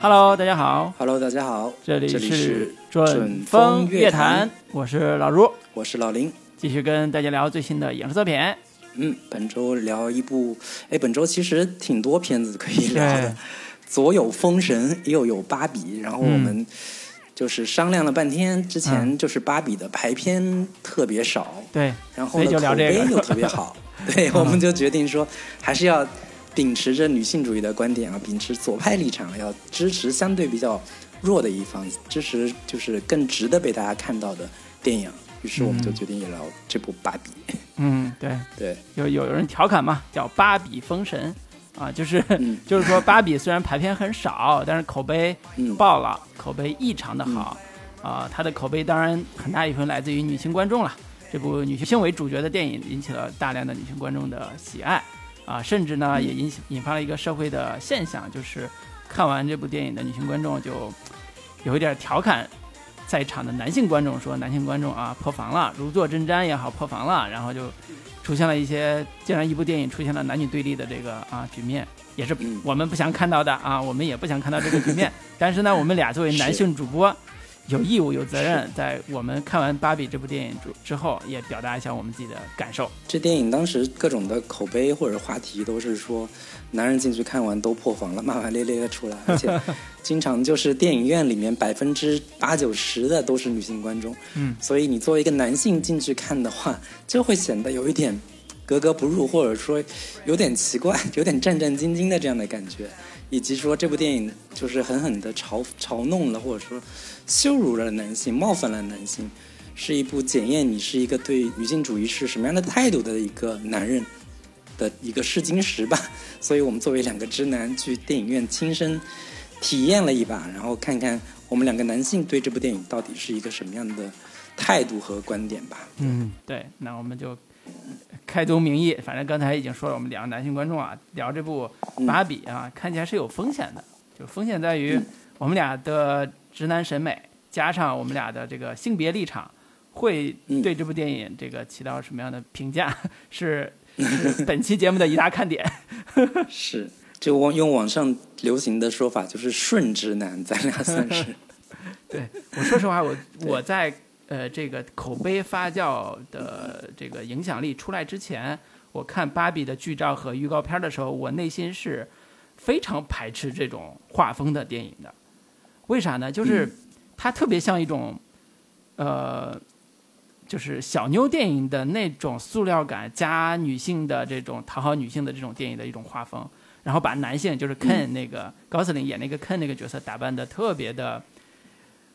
Hello，大家好。Hello，大家好，这里是准准风风乐乐坛。坛，我是老卢，我是老林。继续跟大家聊最新的影视作品。嗯，本周聊一部，哎，本周其实挺多片子可以聊的，左有《封神》，右有《芭比》，然后我嗯。们就是商量了半天，之前就是芭比的排片特别少，对，然后呢所以就聊这个。口碑又特别好，对，我们就决定说还是要秉持着女性主义的观点啊，秉持左派立场，要支持相对比较弱的一方，支持就是更值得被大家看到的电影。于是我们就嗯决定也聊这部《芭比》。嗯，对，对，有有有人调侃嘛，叫“芭比封神”啊，就是、嗯就是说芭比虽然排片很少，但是口碑嗯，爆了，口碑异常的好。啊，它的口碑当然很大一部分来自于女性观众了。这部女性为主角的电影引起了大量的女性观众的喜爱，啊，甚至呢也引起引发了一个社会的现象，就是看完这部电影的女性观众就有一点调侃在场的男性观众，说男性观众啊破防了，如坐针毡也好，破防了，然后就出现了一些，竟然一部电影出现了男女对立的这个啊局面，也是嗯我们不想看到的啊，我们也不想看到这个局面。但是呢，我们俩作为男性主播，有义务有责任，在我们看完《芭比》这部电影之之后，也表达一下我们自己的感受。这电影当时各种的口碑或者话题都是说，男人进去看完都破防了，骂骂咧咧的出来，而且 经常就是电影院里面百分之八九十的都是女性观众，嗯，所以你作为一个男性进去看的话，就会显得有一点格格不入，或者说有点奇怪，有点战战兢兢的这样的感觉。以及说这部电影就是狠狠的嘲嘲弄了，或者说羞辱了男性，冒犯了男性，是一部检验你是一个对女性主义是什么样的态度的一个男人的一个试金石吧。所以我们作为两个直男去电影院亲身体验了一把，然后看看我们两个男性对这部电影到底是一个什么样的态度和观点吧。嗯，对，那我们就开宗明义，反正刚才已经说了，我们两个男性观众啊，聊这部《芭比》啊，看起来是有风险的，就风险在于嗯我们俩的直男审美，加上我们俩的这个性别立场，会嗯对这部电影这个起到什么样的评价，是是本期节目的一大看点。是，就网用网上流行的说法，就是顺直男，咱俩算是。对我说实话，我我在呃这个口碑发酵的这个影响力出来之前，我看芭比的剧照和预告片的时候，我内心是非常排斥这种画风的电影的。为啥呢？就是它特别像一种呃。就是小妞电影的那种塑料感加女性的这种讨好女性的这种电影的一种画风，然后把男性就是 Ken 那个、高司令演那个 Ken 那个角色打扮的特别的，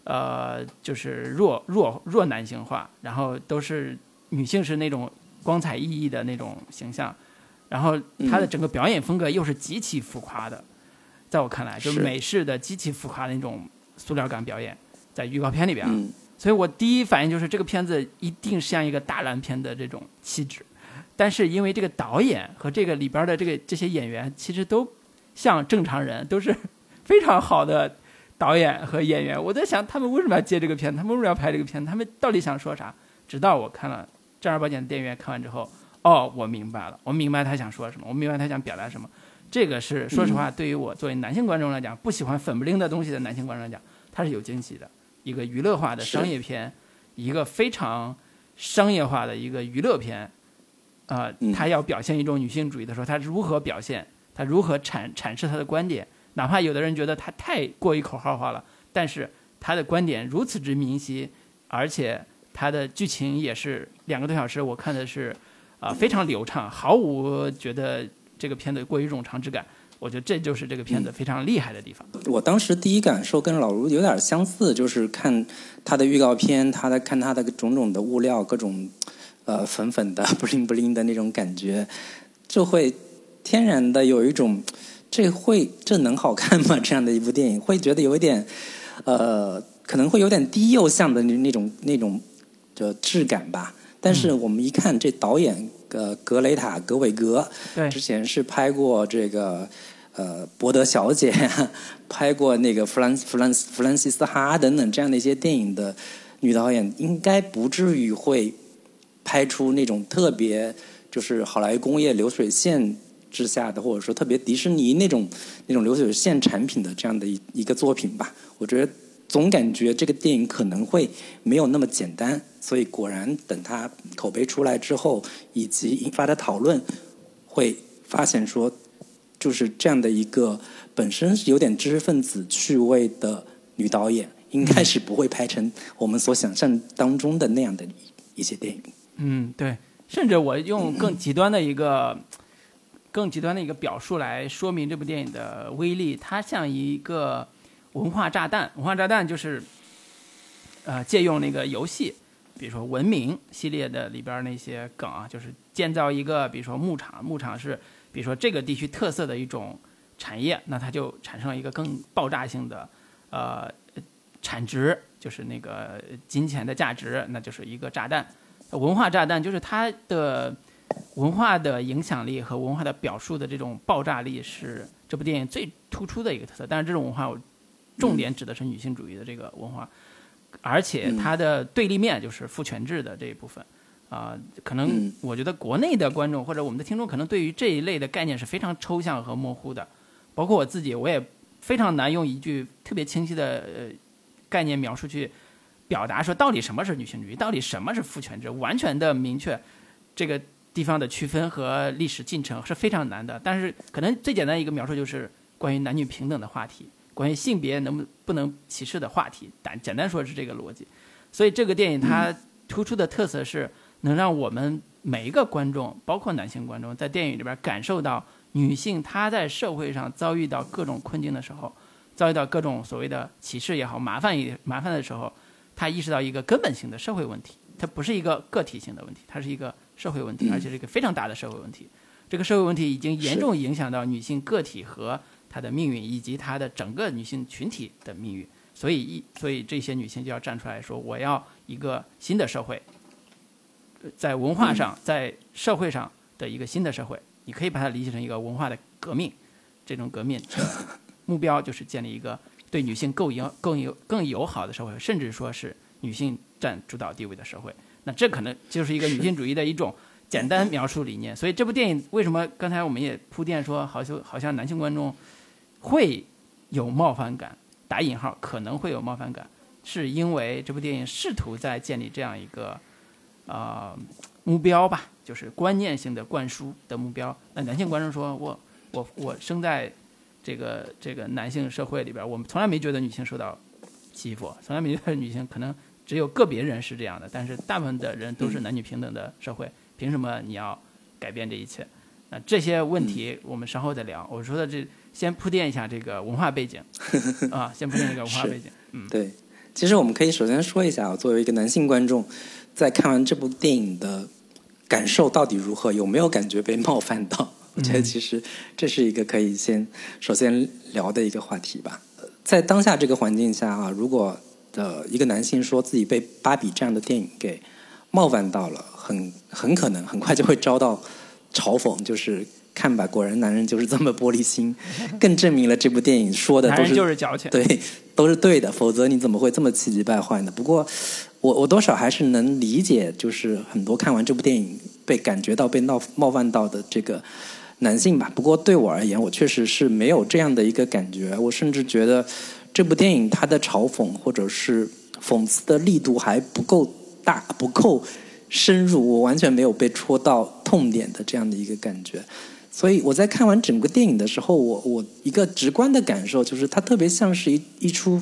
呃，就是弱弱弱男性化，然后都是女性是那种光彩熠熠的那种形象，然后他的整个表演风格又是极其浮夸的，在我看来，就是是美式的极其浮夸的那种塑料感表演，在预告片里边所以我第一反应就是这个片子一定像一个大烂片的这种气质，但是因为这个导演和这个里边的这个这些演员其实都像正常人，都是 非常好的导演和演员。我在想他们为什么要接这个片，他们为什么要拍这个片，他们到底想说啥？直到我看了正儿八经的电影院看完之后，哦，我明白了，我明白他想说什么，我明白他想表达什么。这个是说实话，对于我作为男性观众来讲，不喜欢粉不灵的东西的男性观众来讲，它是有惊喜的。一个娱乐化的商业片，一个非常商业化的一个娱乐片，呃，嗯他要表现一种女性主义的时候，他如何表现，他如何阐阐释他的观点，哪怕有的人觉得他太过于口号化了，但是他的观点如此之明晰，而且他的剧情也是两个多小时，我看的是啊、呃非常流畅，毫无觉得这个片子过于冗长之感。我觉得这就是这个片子非常厉害的地方。我当时第一感受跟老卢有点相似，就是看他的预告片，他的看他的种种的物料，各种呃粉粉的、不灵不灵的那种感觉，就会天然的有一种这会这能好看吗？这样的一部电影，会觉得有一点呃，可能会有点低幼向的那那种那种的质感吧。但是我们一看这导演呃格雷塔格韦格，对之前是拍过这个呃伯德小姐，拍过那个弗兰弗兰弗兰西斯哈等等这样的一些电影的女导演，应该不至于会拍出那种特别就是好莱坞工业流水线之下的，或者说特别迪士尼那种那种流水线产品的这样的一一个作品吧。我觉得总感觉这个电影可能会没有那么简单，所以果然等它口碑出来之后，以及引发的讨论，会发现说，就是这样的一个本身是有点知识分子趣味的女导演，应该是不会拍成我们所想象当中的那样的一些电影。嗯，对。甚至我用更极端的一个、更极端的一个表述来说明这部电影的威力，它像一个文化炸弹。文化炸弹就是，呃，借用那个游戏，比如说《文明》系列的里边那些梗啊，就是建造一个，比如说牧场，牧场是比如说这个地区特色的一种产业，那它就产生了一个更爆炸性的呃产值，就是那个金钱的价值，那就是一个炸弹。文化炸弹就是它的文化的影响力和文化的表述的这种爆炸力是这部电影最突出的一个特色。但是这种文化，重点指的是女性主义的这个文化，而且它的对立面就是父权制的这一部分。啊，可能我觉得国内的观众或者我们的听众可能对于这一类的概念是非常抽象和模糊的，包括我自己，我也非常难用一句特别清晰的呃概念描述去。表达说到底什么是女性主义，到底什么是父权制，完全的明确这个地方的区分和历史进程是非常难的。但是可能最简单一个描述就是关于男女平等的话题，关于性别能不不能歧视的话题。但简单说是这个逻辑。所以这个电影它突出的特色是能让我们每一个观众，包括男性观众，在电影里边感受到女性她在社会上遭遇到各种困境的时候，遭遇到各种所谓的歧视也好，麻烦也麻烦的时候。她意识到一个根本性的社会问题，它不是一个个体性的问题，它是一个社会问题，而且是一个非常大的社会问题。这个社会问题已经严重影响到女性个体和她的命运，以及她的整个女性群体的命运。所以，一所以这些女性就要站出来说：“我要一个新的社会，在文化上，在社会上的一个新的社会。你可以把它理解成一个文化的革命。这种革命目标就是建立一个。”对女性更友更友更友好的社会，甚至说是女性占主导地位的社会，那这可能就是一个女性主义的一种简单描述理念。所以这部电影为什么刚才我们也铺垫说，好像好像男性观众会有冒犯感，打引号可能会有冒犯感，是因为这部电影试图在建立这样一个啊目标吧，就是观念性的灌输的目标。那男性观众说，我我我生在。这个这个男性社会里边，我们从来没觉得女性受到欺负，从来没觉得女性可能只有个别人是这样的，但是大部分的人都是男女平等的社会，凭什么你要改变这一切？那这些问题我们稍后再聊。我说的这先铺垫一下这个文化背景 啊，先铺垫一个文化背景。嗯，对，其实我们可以首先说一下，作为一个男性观众，在看完这部电影的感受到底如何？有没有感觉被冒犯到？我觉得其实这是一个可以先首先聊的一个话题吧。在当下这个环境下啊，如果的一个男性说自己被芭比这样的电影给冒犯到了，很很可能很快就会遭到嘲讽，就是看吧，果然男人就是这么玻璃心，更证明了这部电影说的都是就是矫情，对，都是对的，否则你怎么会这么气急败坏呢？不过我我多少还是能理解，就是很多看完这部电影被感觉到被冒冒犯到的这个。男性吧，不过对我而言，我确实是没有这样的一个感觉。我甚至觉得这部电影它的嘲讽或者是讽刺的力度还不够大，不够深入，我完全没有被戳到痛点的这样的一个感觉。所以我在看完整个电影的时候，我我一个直观的感受就是，它特别像是一一出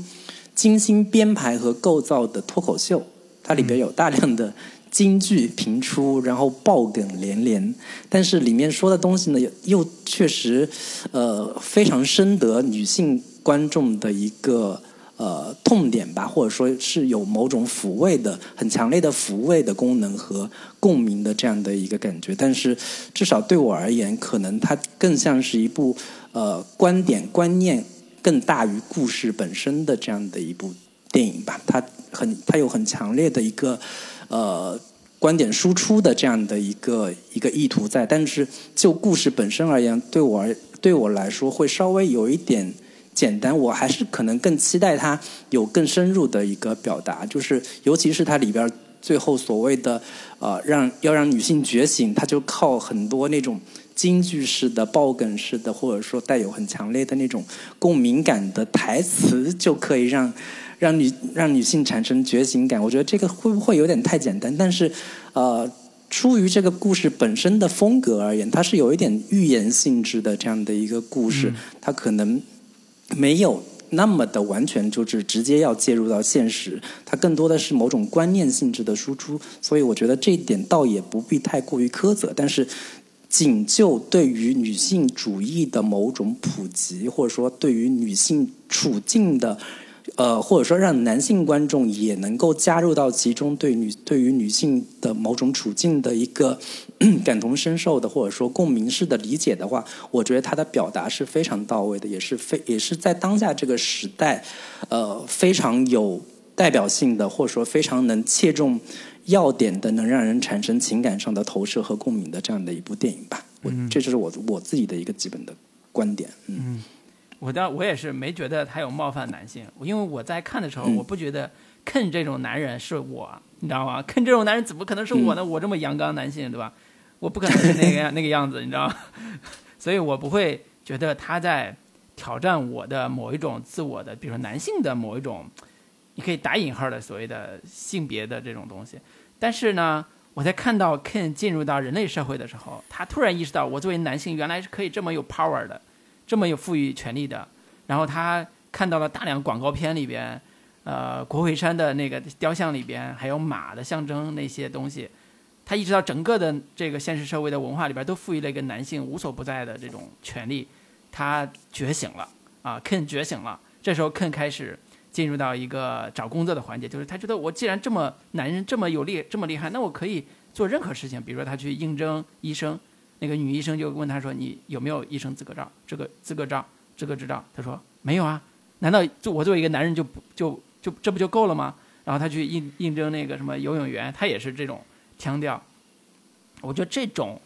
精心编排和构造的脱口秀，它里边有大量的。京剧频出，然后爆梗连连，但是里面说的东西呢，又确实，呃，非常深得女性观众的一个呃痛点吧，或者说是有某种抚慰的、很强烈的抚慰的功能和共鸣的这样的一个感觉。但是至少对我而言，可能它更像是一部呃观点观念更大于故事本身的这样的一部电影吧。它很，它有很强烈的一个。呃，观点输出的这样的一个一个意图在，但是就故事本身而言，对我而对我来说会稍微有一点简单。我还是可能更期待它有更深入的一个表达，就是尤其是它里边最后所谓的呃让要让女性觉醒，它就靠很多那种京剧式的、爆梗式的，或者说带有很强烈的那种共鸣感的台词，就可以让让女让女性产生觉醒感。我觉得这个会不会有点太简单？但是，呃，出于这个故事本身的风格而言，它是有一点寓言性质的这样的一个故事，它可能没有。那么的完全就是直接要介入到现实，它更多的是某种观念性质的输出，所以我觉得这一点倒也不必太过于苛责。但是，仅就对于女性主义的某种普及，或者说对于女性处境的。呃，或者说让男性观众也能够加入到其中，对女对于女性的某种处境的一个 感同身受的，或者说共鸣式的理解的话，我觉得他的表达是非常到位的，也是非也是在当下这个时代，呃，非常有代表性的，或者说非常能切中要点的，能让人产生情感上的投射和共鸣的这样的一部电影吧。我，这就是我我自己的一个基本的观点。嗯。我倒我也是没觉得他有冒犯男性，因为我在看的时候，我不觉得 Ken 这种男人是我，你知道吗？Ken 这种男人怎么可能是我呢？我这么阳刚男性，对吧？我不可能是那个样那个样子，你知道吗？所以我不会觉得他在挑战我的某一种自我的，比如说男性的某一种，你可以打引号的所谓的性别的这种东西。但是呢，我在看到 Ken 进入到人类社会的时候，他突然意识到，我作为男性原来是可以这么有 power 的。这么有赋予权力的，然后他看到了大量广告片里边，呃，国会山的那个雕像里边，还有马的象征那些东西，他意识到整个的这个现实社会的文化里边都赋予了一个男性无所不在的这种权利，他觉醒了啊，Ken 觉醒了。这时候 Ken 开始进入到一个找工作的环节，就是他觉得我既然这么男人这么有力这么厉害，那我可以做任何事情，比如说他去应征医生。那个女医生就问他说：“你有没有医生资格证？这个资格证，资格执照？”他说：“没有啊。”难道就我作为一个男人就不就就这不就够了吗？然后他去应应征那个什么游泳员，他也是这种腔调。我觉得这种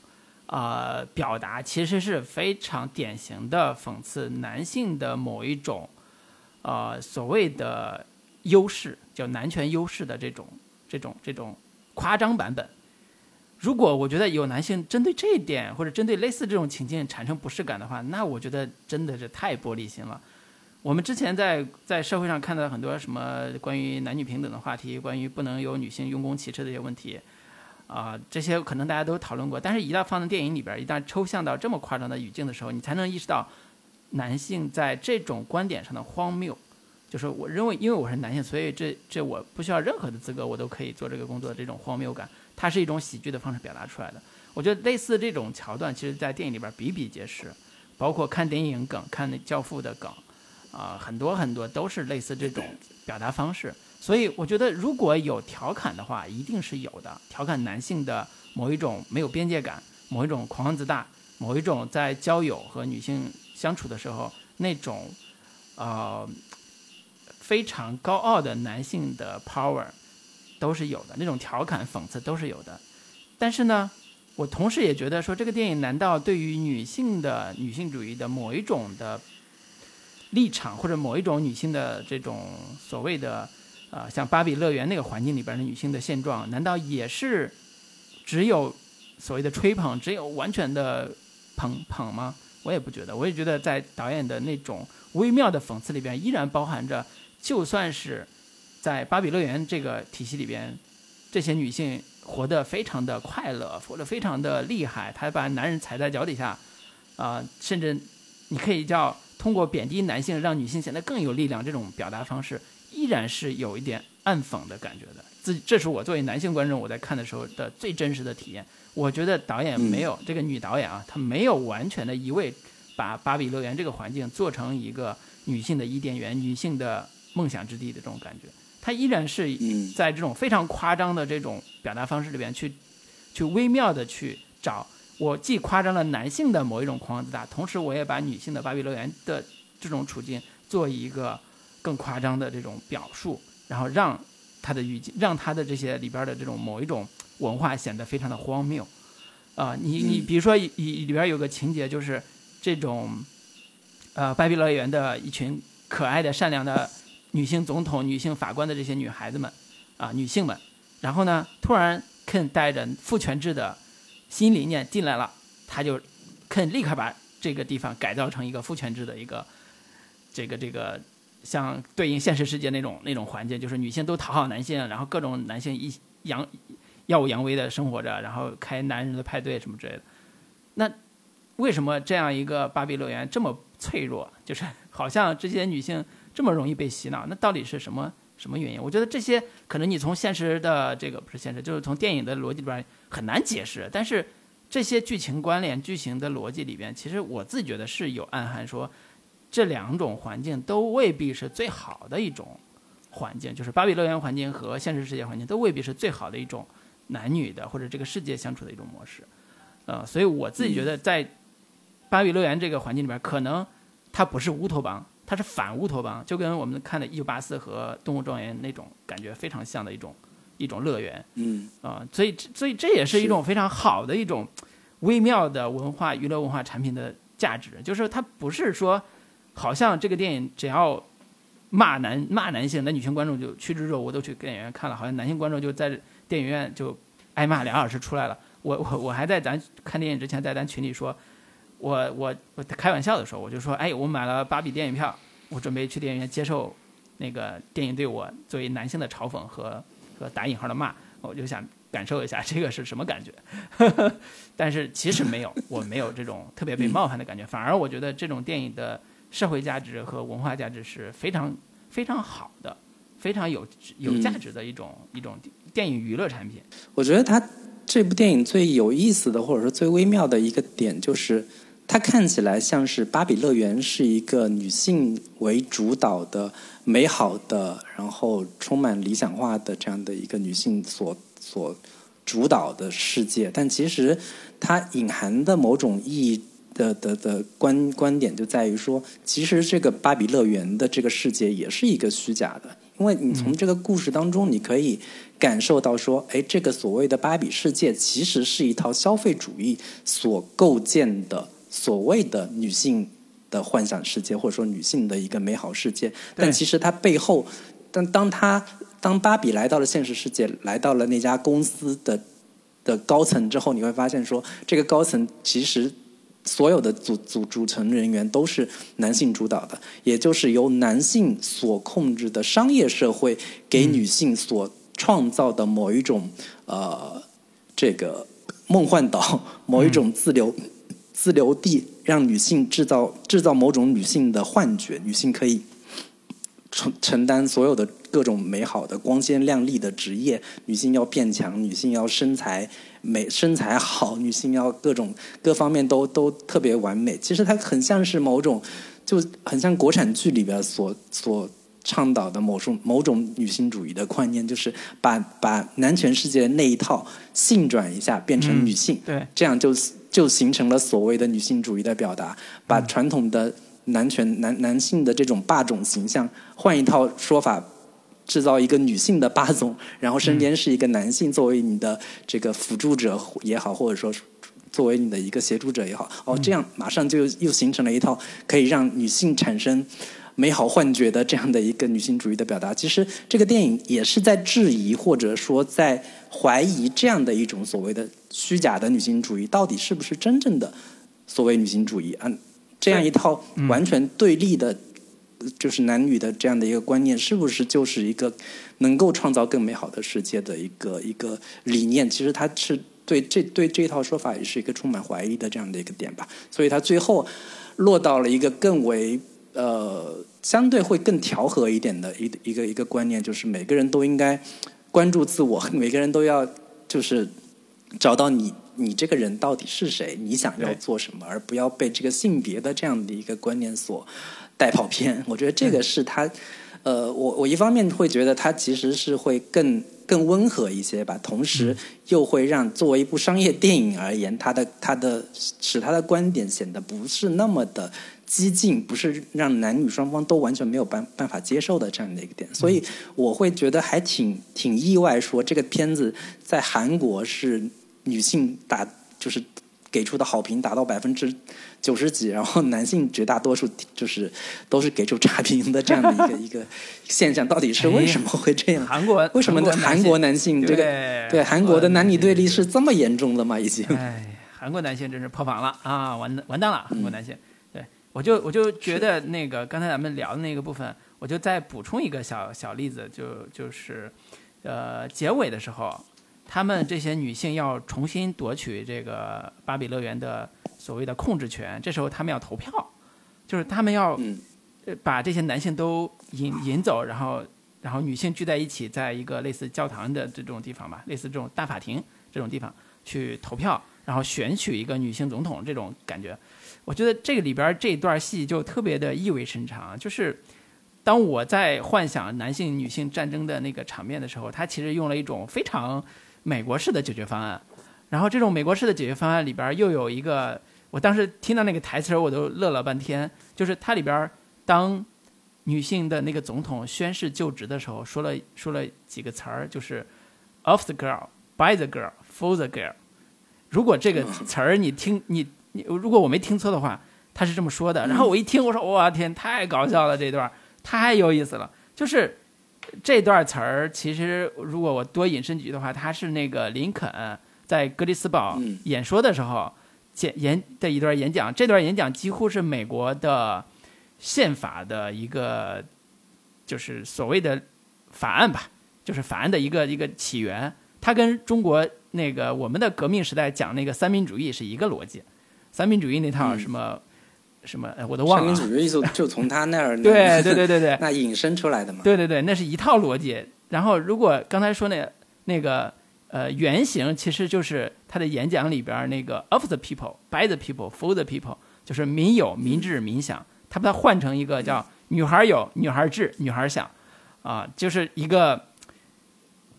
呃表达其实是非常典型的讽刺男性的某一种呃所谓的优势，叫男权优势的这种这种这种夸张版本。如果我觉得有男性针对这一点或者针对类似这种情境产生不适感的话，那我觉得真的是太玻璃心了。我们之前在在社会上看到很多什么关于男女平等的话题，关于不能有女性用功骑车的一些问题，啊，这些可能大家都讨论过。但是，一旦放在电影里边，一旦抽象到这么夸张的语境的时候，你才能意识到男性在这种观点上的荒谬。就是我认为，因为我是男性，所以这这我不需要任何的资格，我都可以做这个工作这种荒谬感。它是一种喜剧的方式表达出来的，我觉得类似这种桥段，其实在电影里边比比皆是，包括看电影梗、看《教父》的梗，啊，很多很多都是类似这种表达方式。所以我觉得如果有调侃的话，一定是有的，调侃男性的某一种没有边界感、某一种狂妄自大、某一种在交友和女性相处的时候那种，呃，非常高傲的男性的 power。都是有的，那种调侃、讽刺都是有的。但是呢，我同时也觉得说，这个电影难道对于女性的女性主义的某一种的立场，或者某一种女性的这种所谓的呃，像芭比乐园那个环境里边的女性的现状，难道也是只有所谓的吹捧，只有完全的捧捧吗？我也不觉得，我也觉得在导演的那种微妙的讽刺里边，依然包含着，就算是。在芭比乐园这个体系里边，这些女性活得非常的快乐，活得非常的厉害。她把男人踩在脚底下，啊，甚至你可以叫通过贬低男性让女性显得更有力量。这种表达方式依然是有一点暗讽的感觉的。自这是我作为男性观众我在看的时候的最真实的体验。我觉得导演没有这个女导演啊，她没有完全的一味把芭比乐园这个环境做成一个女性的伊甸园、女性的梦想之地的这种感觉。她依然是在这种非常夸张的这种表达方式里边去，去微妙的去找我既夸张了男性的某一种狂妄自大，同时我也把女性的芭比乐园的这种处境做一个更夸张的这种表述，然后让他的语境，让他的这些里边的这种某一种文化显得非常的荒谬。啊，你你比如说里里边有个情节就是这种，呃，芭比乐园的一群可爱的善良的。女性总统、女性法官的这些女孩子们，啊，女性们，然后呢，突然 Ken 带着父权制的新理念进来了，他就可以立刻把这个地方改造成一个父权制的一个这个这个像对应现实世界那种那种环境，就是女性都讨好男性，然后各种男性一扬耀武扬威的生活着，然后开男人的派对什么之类的。那为什么这样一个芭比乐园这么脆弱？就是好像这些女性这么容易被洗脑？那到底是什么什么原因？我觉得这些可能你从现实的这个不是现实，就是从电影的逻辑里边很难解释。但是这些剧情关联、剧情的逻辑里边，其实我自己觉得是有暗含，说这两种环境都未必是最好的一种环境，就是芭比乐园环境和现实世界环境都未必是最好的一种男女的或者这个世界相处的一种模式。呃，所以我自己觉得在芭比乐园这个环境里边，可能它不是乌托邦，它是反乌托邦，就跟我们看的《一九八四》和《动物庄园》那种感觉非常像的一种一种乐园。嗯啊、所以所以这也是一种非常好的一种微妙的文化娱乐文化产品的价值，就是它不是说好像这个电影只要骂男骂男性，那女性观众就趋之若鹜都去电影院看了，好像男性观众就在电影院就挨骂两小时出来了。我我我还在咱看电影之前在咱群里说，我我我开玩笑的时候我就说，哎，我买了芭比电影票，我准备去电影院接受那个电影对我作为男性的嘲讽和和打引号的骂，我就想感受一下这个是什么感觉。但是其实没有，我没有这种特别被冒犯的感觉，反而我觉得这种电影的社会价值和文化价值是非常非常好的，非常有有价值的一种、一种电影娱乐产品。我觉得它这部电影最有意思的，或者说最微妙的一个点，就是它看起来像是芭比乐园是一个女性为主导的、美好的，然后充满理想化的这样的一个女性所所主导的世界，但其实它隐含的某种意义。的的的观观点就在于说，其实这个芭比乐园的这个世界也是一个虚假的，因为你从这个故事当中，你可以感受到说，哎，这个所谓的芭比世界其实是一套消费主义所构建的所谓的女性的幻想世界，或者说女性的一个美好世界。但其实它背后，但当它当芭比来到了现实世界，来到了那家公司的的高层之后，你会发现说，这个高层其实。所有的组组组成人员都是男性主导的，也就是由男性所控制的商业社会给女性所创造的某一种、呃这个梦幻岛，某一种自留、自留地，让女性制造制造某种女性的幻觉，女性可以承承担所有的各种美好的光鲜亮丽的职业，女性要变强，女性要身材美，身材好，女性要各种各方面都都特别完美。其实它很像是某种，就很像国产剧里边所所倡导的某种某种女性主义的观念，就是把把男权世界那一套性转一下，变成女性，对，这样就就形成了所谓的女性主义的表达，把传统的男权男男性的这种霸总形象换一套说法，制造一个女性的霸总，然后身边是一个男性作为你的这个辅助者也好，或者说作为你的一个协助者也好，哦，这样马上就又形成了一套可以让女性产生美好幻觉的这样的一个女性主义的表达。其实这个电影也是在质疑或者说在怀疑这样的一种所谓的虚假的女性主义到底是不是真正的所谓女性主义啊？这样一套完全对立的，就是男女的这样的一个观念，是不是就是一个能够创造更美好的世界的一个一个理念？其实他是对这对这套说法也是一个充满怀疑的这样的一个点吧。所以他最后落到了一个更为呃相对会更调和一点的一一个一个观念，就是每个人都应该关注自我，每个人都要就是找到你。你这个人到底是谁？你想要做什么，而不要被这个性别的这样的一个观念所带跑偏。我觉得这个是他，呃，我我一方面会觉得他其实是会更更温和一些吧，同时又会让作为一部商业电影而言，他的他的使他的观点显得不是那么的激进，不是让男女双方都完全没有办办法接受的这样的一个点。所以我会觉得还挺挺意外，说这个片子在韩国是。女性打就是给出的好评达到百分之九十几，然后男性绝大多数就是都是给出差评的这样的一个 一个现象，到底是为什么会这样？韩国为什么韩国男性这个对韩国的男女对立是这么严重的吗？已经？哎，韩国男性真是破防了啊，完完蛋了，韩国男性。对我就我就觉得那个刚才咱们聊的那个部分，我就再补充一个小小例子，就就是呃结尾的时候，他们这些女性要重新夺取这个芭比乐园的所谓的控制权，这时候他们要投票，就是他们要把这些男性都引 引走，然后然后女性聚在一起，在一个类似教堂的这种地方吧，类似这种大法庭这种地方去投票，然后选取一个女性总统这种感觉。我觉得这个里边这段戏就特别的意味深长，就是当我在幻想男性女性战争的那个场面的时候，他其实用了一种非常美国式的解决方案。然后这种美国式的解决方案里边又有一个，我当时听到那个台词儿我都乐了半天，就是它里边当女性的那个总统宣誓就职的时候，说了说了几个词儿，就是 of the girl, by the girl, for the girl。如果这个词儿你听你你，如果我没听错的话，他是这么说的。然后我一听，我说我天，太搞笑了，这段太有意思了。就是这段词儿，其实如果我多引申几句的话，它是那个林肯在格里斯堡嗯演说的时候演演的一段演讲。这段演讲几乎是美国的宪法的一个，就是所谓的法案吧，就是法案的一个一个起源。它跟中国那个我们的革命时代讲那个三民主义是一个逻辑，三民主义那套嗯什么、什么，呃我都忘三了就就从他那儿对对对对对，那引申出来的嘛。对对对，那是一套逻辑。然后，如果刚才说那那个呃原型，其实就是他的演讲里边那个 of the people, by the people, for the people，就是民有、民治、民享。他把它换成一个叫女孩有、女孩治、女孩享，啊，就是一个，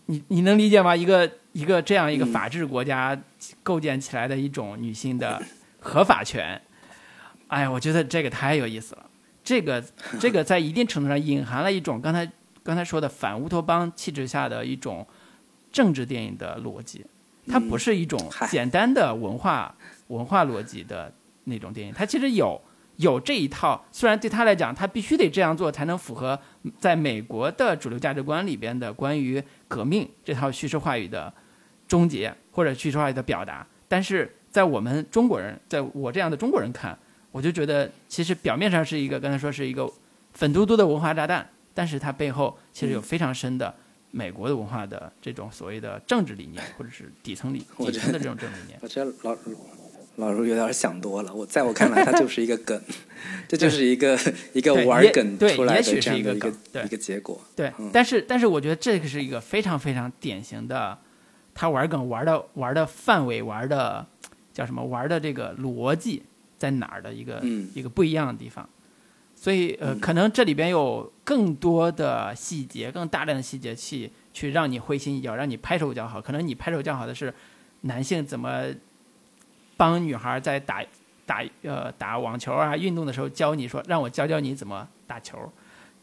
你你能理解吗？一个一个这样一个嗯法治国家构建起来的一种女性的合法权。哎呀，我觉得这个太有意思了。这个 这个在一定程度上隐含了一种刚才刚才说的反乌托邦气质下的一种政治电影的逻辑，它不是一种简单的文化文化逻辑的那种电影，它其实有有这一套，虽然对他来讲，他必须得这样做才能符合在美国的主流价值观里边的关于革命这套叙事话语的终结或者叙事话语的表达，但是在我们中国人，在我这样的中国人看，我就觉得其实表面上是一个刚才说是一个粉嘟嘟的文化炸弹，但是它背后其实有非常深的美国的文化的这种所谓的政治理念，或者是底层理 底层的这种政治理念。我觉得老老卢有点想多了。我在我看来，它就是一个梗，这就是一个一个玩梗对出来的也许是一这样的一个个梗对一个结果。对嗯，但是但是我觉得这个是一个非常非常典型的，他玩梗玩的玩的范围玩的叫什么玩的这个逻辑在哪儿的一个、嗯一个不一样的地方，所以呃，嗯可能这里边有更多的细节，更大量的细节去去让你会心一笑，让你拍手叫好。可能你拍手叫好的是男性怎么帮女孩在打打呃打网球啊运动的时候教你说让我教教你怎么打球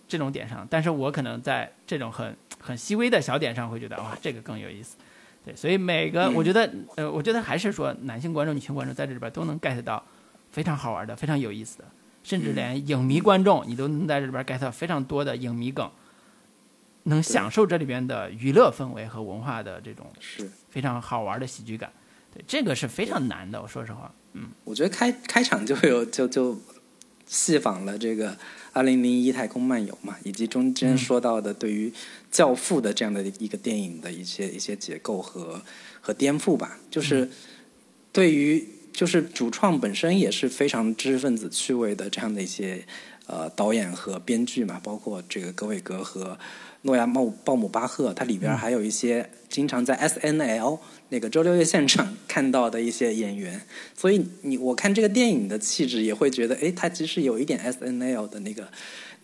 这种点上，但是我可能在这种很很细微的小点上会觉得哇这个更有意思。对，所以每个嗯我觉得呃我觉得还是说男性观众、女性观众在这里边都能 get 到非常好玩的、非常有意思的，甚至连影迷观众你都能在这里边 get 到非常多的影迷梗，能享受这里边的娱乐氛围和文化的这种是，非常好玩的喜剧感。对，这个是非常难的，我说实话。嗯，我觉得开开场就有就就戏仿了这个《二零零一太空漫游》嘛，以及中间嗯。说到的对于《教父》的这样的一个电影的一些一些结构和和颠覆吧，就是对于就是主创本身也是非常知识分子趣味的这样的一些呃导演和编剧嘛，包括这个格韦格和诺亚鲍鲍姆巴赫，它里边还有一些经常在 S N L 那个周六夜现场 看到的一些演员，所以你我看这个电影的气质也会觉得，哎，它其实有一点 S N L 的那个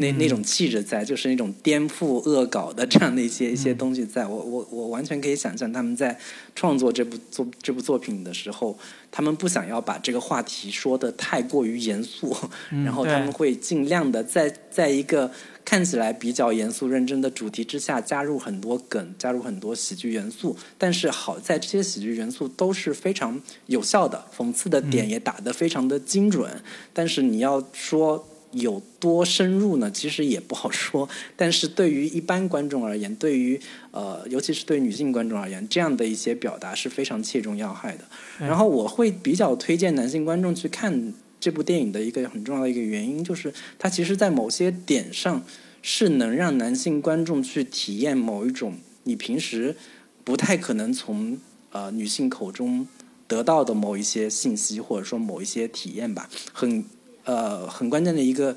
那那种气质在，就是那种颠覆恶搞的这样的一些一些东西在。我我我完全可以想象他们在创作这部作这部作品的时候，他们不想要把这个话题说的太过于严肃，嗯然后他们会尽量的在在一个看起来比较严肃认真的主题之下，加入很多梗，加入很多喜剧元素。但是好在这些喜剧元素都是非常有效的，讽刺的点也打得非常的精准。但是你要说有多深入呢？其实也不好说。但是对于一般观众而言，对于呃，尤其是对女性观众而言，这样的一些表达是非常切中要害的。然后我会比较推荐男性观众去看这部电影的一个很重要的一个原因，就是它其实，在某些点上是能让男性观众去体验某一种你平时不太可能从呃女性口中得到的某一些信息，或者说某一些体验吧。很呃，很关键的一个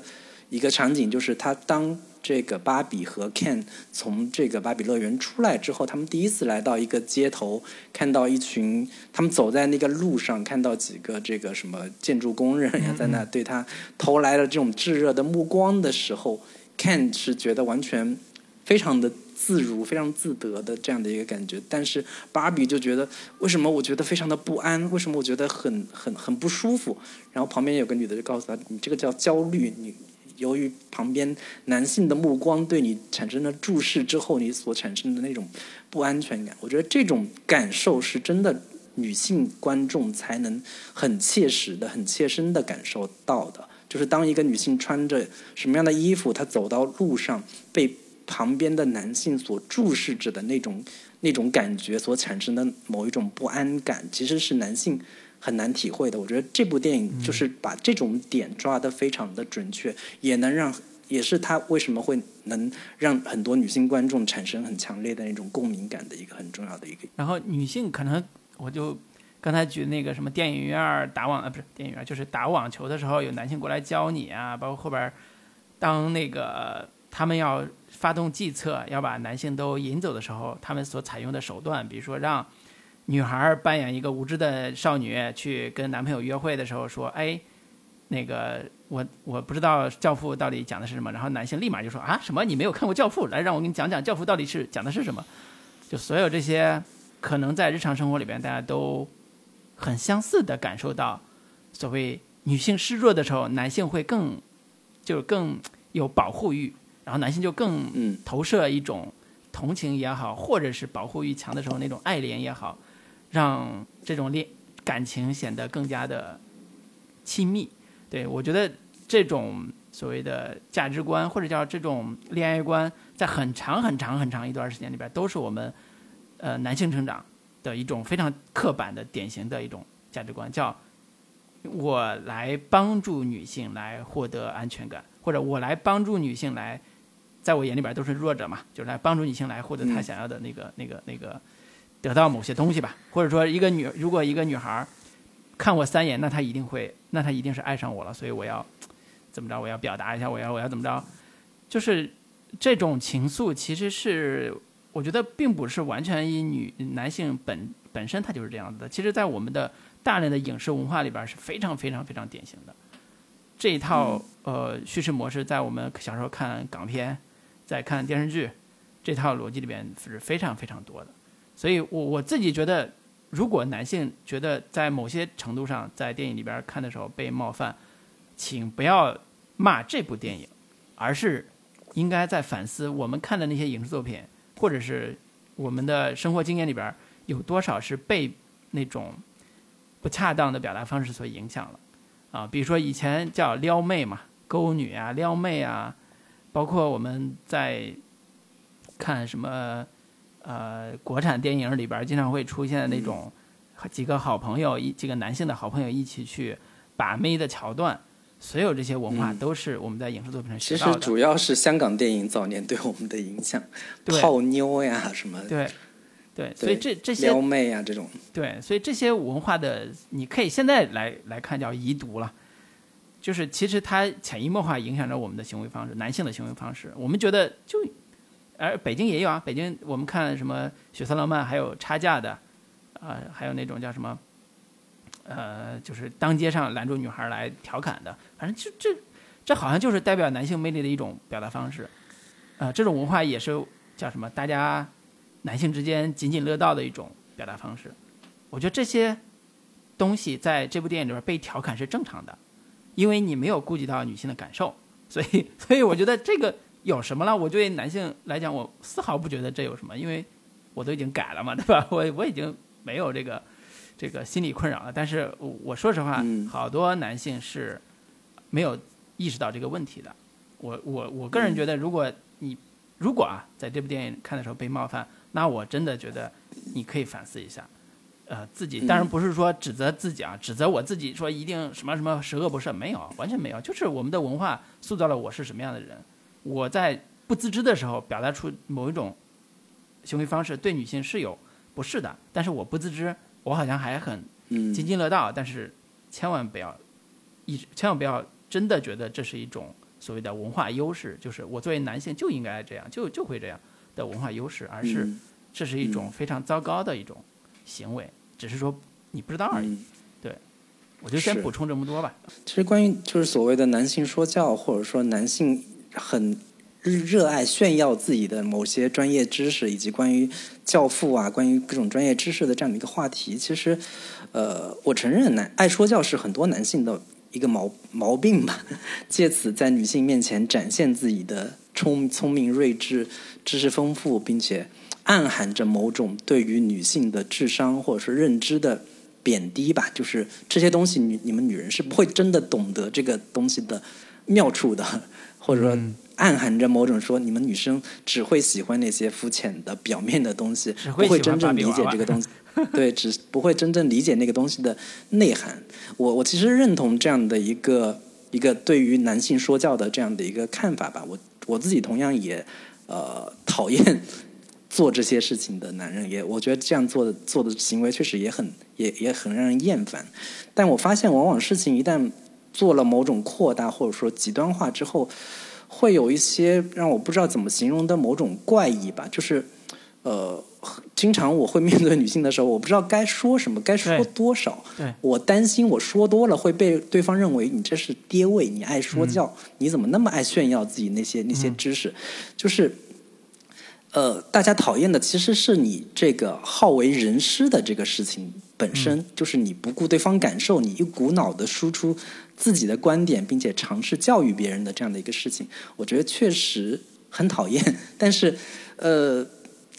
一个场景就是，他当这个芭比和 Ken 从这个芭比乐园出来之后，他们第一次来到一个街头，看到一群他们走在那个路上，看到几个这个什么建筑工人呀，在那对他投来了这种炙热的目光的时候，Ken 是觉得完全非常的。自如、非常自得的这样的一个感觉，但是芭比就觉得，为什么我觉得非常的不安？为什么我觉得很、很、很不舒服？然后旁边有个女的就告诉他：“你这个叫焦虑，你由于旁边男性的目光对你产生了注视之后，你所产生的那种不安全感。我觉得这种感受是真的，女性观众才能很切实的、很切身的感受到的。就是当一个女性穿着什么样的衣服，她走到路上被。旁边的男性所注视着的那种那种感觉所产生的某一种不安感，其实是男性很难体会的。我觉得这部电影就是把这种点抓得非常的准确，也能让，也是他为什么会能让很多女性观众产生很强烈的那种共鸣感的一个很重要的一个。然后女性可能，我就刚才举那个什么电影院打网啊，不是电影院，就是打网球的时候有男性过来教你啊，包括后边当那个他们要。发动计策要把男性都引走的时候，他们所采用的手段，比如说让女孩扮演一个无知的少女去跟男朋友约会的时候说：“哎，那个我我不知道《教父》到底讲的是什么。”然后男性立马就说：“啊，什么？你没有看过《教父》？来，让我给你讲讲《教父》到底是讲的是什么。”就所有这些可能在日常生活里边大家都很相似的感受到，所谓女性示弱的时候，男性会更就是更有保护欲。然后男性就更投射一种同情也好，或者是保护欲强的时候那种爱怜也好，让这种恋感情显得更加的亲密。对我觉得这种所谓的价值观或者叫这种恋爱观，在很长很长很长一段时间里边，都是我们呃男性成长的一种非常刻板的典型的一种价值观，叫我来帮助女性来获得安全感，或者我来帮助女性来。在我眼里边都是弱者嘛，就是来帮助女性来获得她想要的那个、那个、那个，得到某些东西吧。或者说，一个女如果一个女孩看我三眼，那她一定会，那她一定是爱上我了。所以我要怎么着？我要表达一下，我要我要怎么着？就是这种情愫，其实是我觉得并不是完全以女男性本本身他就是这样子的。其实，在我们的大量的影视文化里边是非常非常非常典型的这一套呃叙事模式，在我们小时候看港片。在看电视剧，这套逻辑里边是非常非常多的，所以我我自己觉得，如果男性觉得在某些程度上在电影里边看的时候被冒犯，请不要骂这部电影，而是应该在反思我们看的那些影视作品，或者是我们的生活经验里边有多少是被那种不恰当的表达方式所影响了啊？比如说以前叫撩妹嘛，勾女啊，撩妹啊。包括我们在看什么呃国产电影里边，经常会出现那种几个好朋友一几个男性的好朋友一起去把妹的桥段，所有这些文化都是我们在影视作品上学到的。其实主要是香港电影早年对我们的影响，泡妞呀什么，对对，所以这这些撩妹呀这种，对，所以这些文化的你可以现在来来看叫遗毒了。就是其实它潜移默化影响着我们的行为方式，男性的行为方式。我们觉得就，而北京也有啊，北京我们看什么血色浪漫，还有差价的，啊，还有那种叫什么，呃，就是当街上拦住女孩来调侃的，反正就这，这好像就是代表男性魅力的一种表达方式，啊，这种文化也是叫什么？大家男性之间津津乐道的一种表达方式。我觉得这些东西在这部电影里边被调侃是正常的。因为你没有顾及到女性的感受，所以，所以我觉得这个有什么了？我对男性来讲，我丝毫不觉得这有什么，因为我都已经改了嘛，对吧？我我已经没有这个这个心理困扰了。但是我说实话，好多男性是没有意识到这个问题的。我我我个人觉得，如果你如果啊，在这部电影看的时候被冒犯，那我真的觉得你可以反思一下，呃，自己当然不是说指责自己啊，指责我自己说一定什么什么十恶不赦，没有，完全没有，就是我们的文化塑造了我是什么样的人。我在不自知的时候表达出某一种行为方式，对女性是有不适的，但是我不自知，我好像还很津津乐道，但是千万不要一直千万不要真的觉得这是一种。所谓的文化优势，就是我作为男性就应该这样，就就会这样的文化优势，而是这是一种非常糟糕的一种行为，只是说你不知道而已。对，我就先补充这么多吧。其实关于就是所谓的男性说教，或者说男性很热爱炫耀自己的某些专业知识，以及关于教父啊，关于各种专业知识的这样的一个话题，其实，呃，我承认男爱说教是很多男性的。一个毛毛病吧，借此在女性面前展现自己的聪聪明睿智、知识丰富，并且暗含着某种对于女性的智商或者是认知的贬低吧。就是这些东西，你你们女人是不会真的懂得这个东西的妙处的，或者说暗含着某种说你们女生只会喜欢那些肤浅的表面的东西，不会真正理解这个东西。对，只不会真正理解那个东西的内涵。我我其实认同这样的一个一个对于男性说教的这样的一个看法吧。我我自己同样也呃讨厌做这些事情的男人，也我觉得这样做的做的行为确实也很也也很让人厌烦。但我发现，往往事情一旦做了某种扩大或者说极端化之后，会有一些让我不知道怎么形容的某种怪异吧，就是呃。经常我会面对女性的时候，我不知道该说什么，该说多少。对，我担心我说多了会被对方认为你这是爹味，你爱说教，你怎么那么爱炫耀自己那些那些知识？就是，呃，大家讨厌的其实是你这个好为人师的这个事情本身，就是你不顾对方感受，你一股脑的输出自己的观点，并且尝试教育别人的这样的一个事情，我觉得确实很讨厌。但是，呃。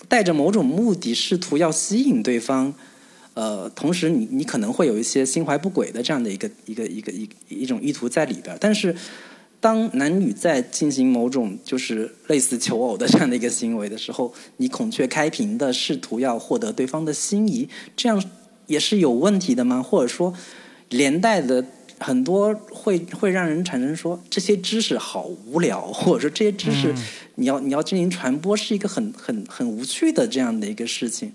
带着某种目的，试图要吸引对方，呃，同时你你可能会有一些心怀不轨的这样的一个一个一个一一种意图在里边。但是，当男女在进行某种就是类似求偶的这样的一个行为的时候，你孔雀开屏的试图要获得对方的心仪，这样也是有问题的吗？或者说，连带的很多会会让人产生说这些知识好无聊，或者说这些知识。你要你要进行传播是一个很很很无趣的这样的一个事情，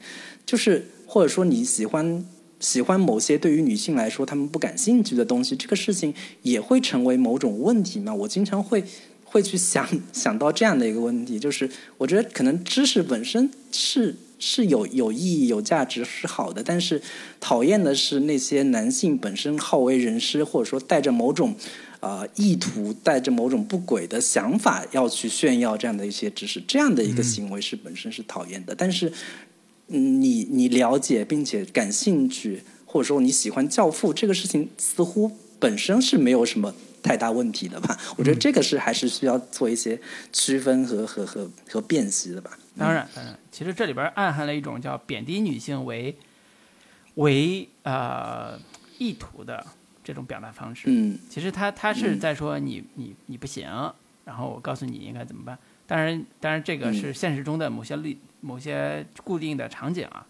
就是或者说你喜欢喜欢某些对于女性来说她们不感兴趣的东西，这个事情也会成为某种问题吗？我经常会会去想 想到这样的一个问题，就是我觉得可能知识本身是是有有意义有价值是好的，但是讨厌的是那些男性本身好为人师，或者说带着某种。啊，意图带着某种不轨的想法要去炫耀这样的一些知识，这样的一个行为是本身是讨厌的。但是，你你了解并且感兴趣，或者说你喜欢教父这个事情，似乎本身是没有什么太大问题的吧？我觉得这个是还是需要做一些区分和和和和辨析的吧。当然，当然，其实这里边暗含了一种叫贬低女性为为呃意图的。这种表达方式，嗯，其实他他是在说你你你不行，然后我告诉你应该怎么办。当然，当然这个是现实中的某些例、某些固定的场景啊。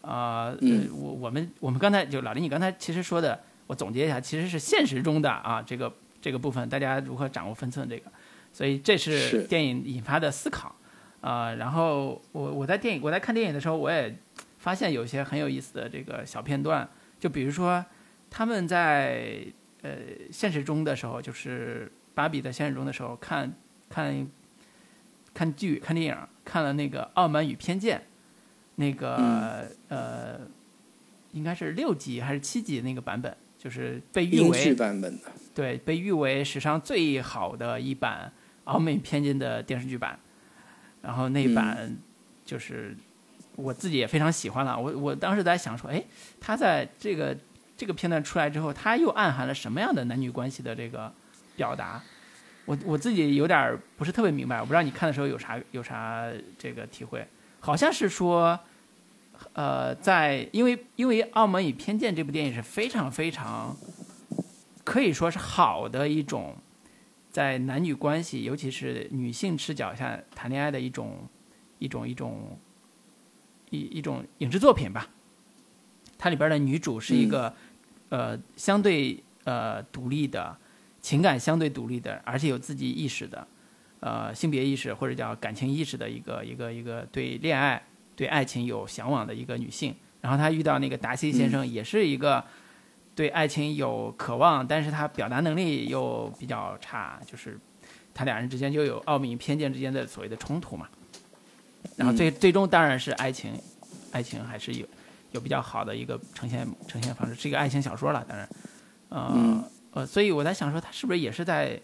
啊，我我们我们刚才就老林，你刚才其实说的，我总结一下，其实是现实中的啊，这个这个部分大家如何掌握分寸这个。所以这是电影引发的思考啊。然后我我在电影我在看电影的时候，我也发现有一些很有意思的这个小片段，就比如说。他们在呃现实中的时候，就是芭比在现实中的时候，看看看剧、看电影，看了那个《傲慢与偏见》，那个呃应该是六集还是七集那个版本，就是被誉为版本的，对，被誉为史上最好的一版《傲慢与偏见》的电视剧版。然后那版就是我自己也非常喜欢了。我我当时在想说，哎，他在这个。这个片段出来之后，他又暗含了什么样的男女关系的这个表达？我我自己有点不是特别明白，我不知道你看的时候有啥有啥这个体会？好像是说，呃，在因为因为《澳门与偏见》这部电影是非常非常可以说是好的一种在男女关系，尤其是女性视角下谈恋爱的一种一种一种一一种影视作品吧。它里边的女主是一个、呃相对呃独立的情感相对独立的，而且有自己意识的呃性别意识或者叫感情意识的一个一个一个对恋爱对爱情有向往的一个女性。然后她遇到那个达西先生，也是一个对爱情有渴望，但是他表达能力又比较差，就是他俩人之间就有傲慢与偏见之间的所谓的冲突嘛。然后最最终当然是爱情，爱情还是有有比较好的一个呈现呈现方式，是一个爱情小说了，当然，呃、嗯呃，所以我在想说，他是不是也是在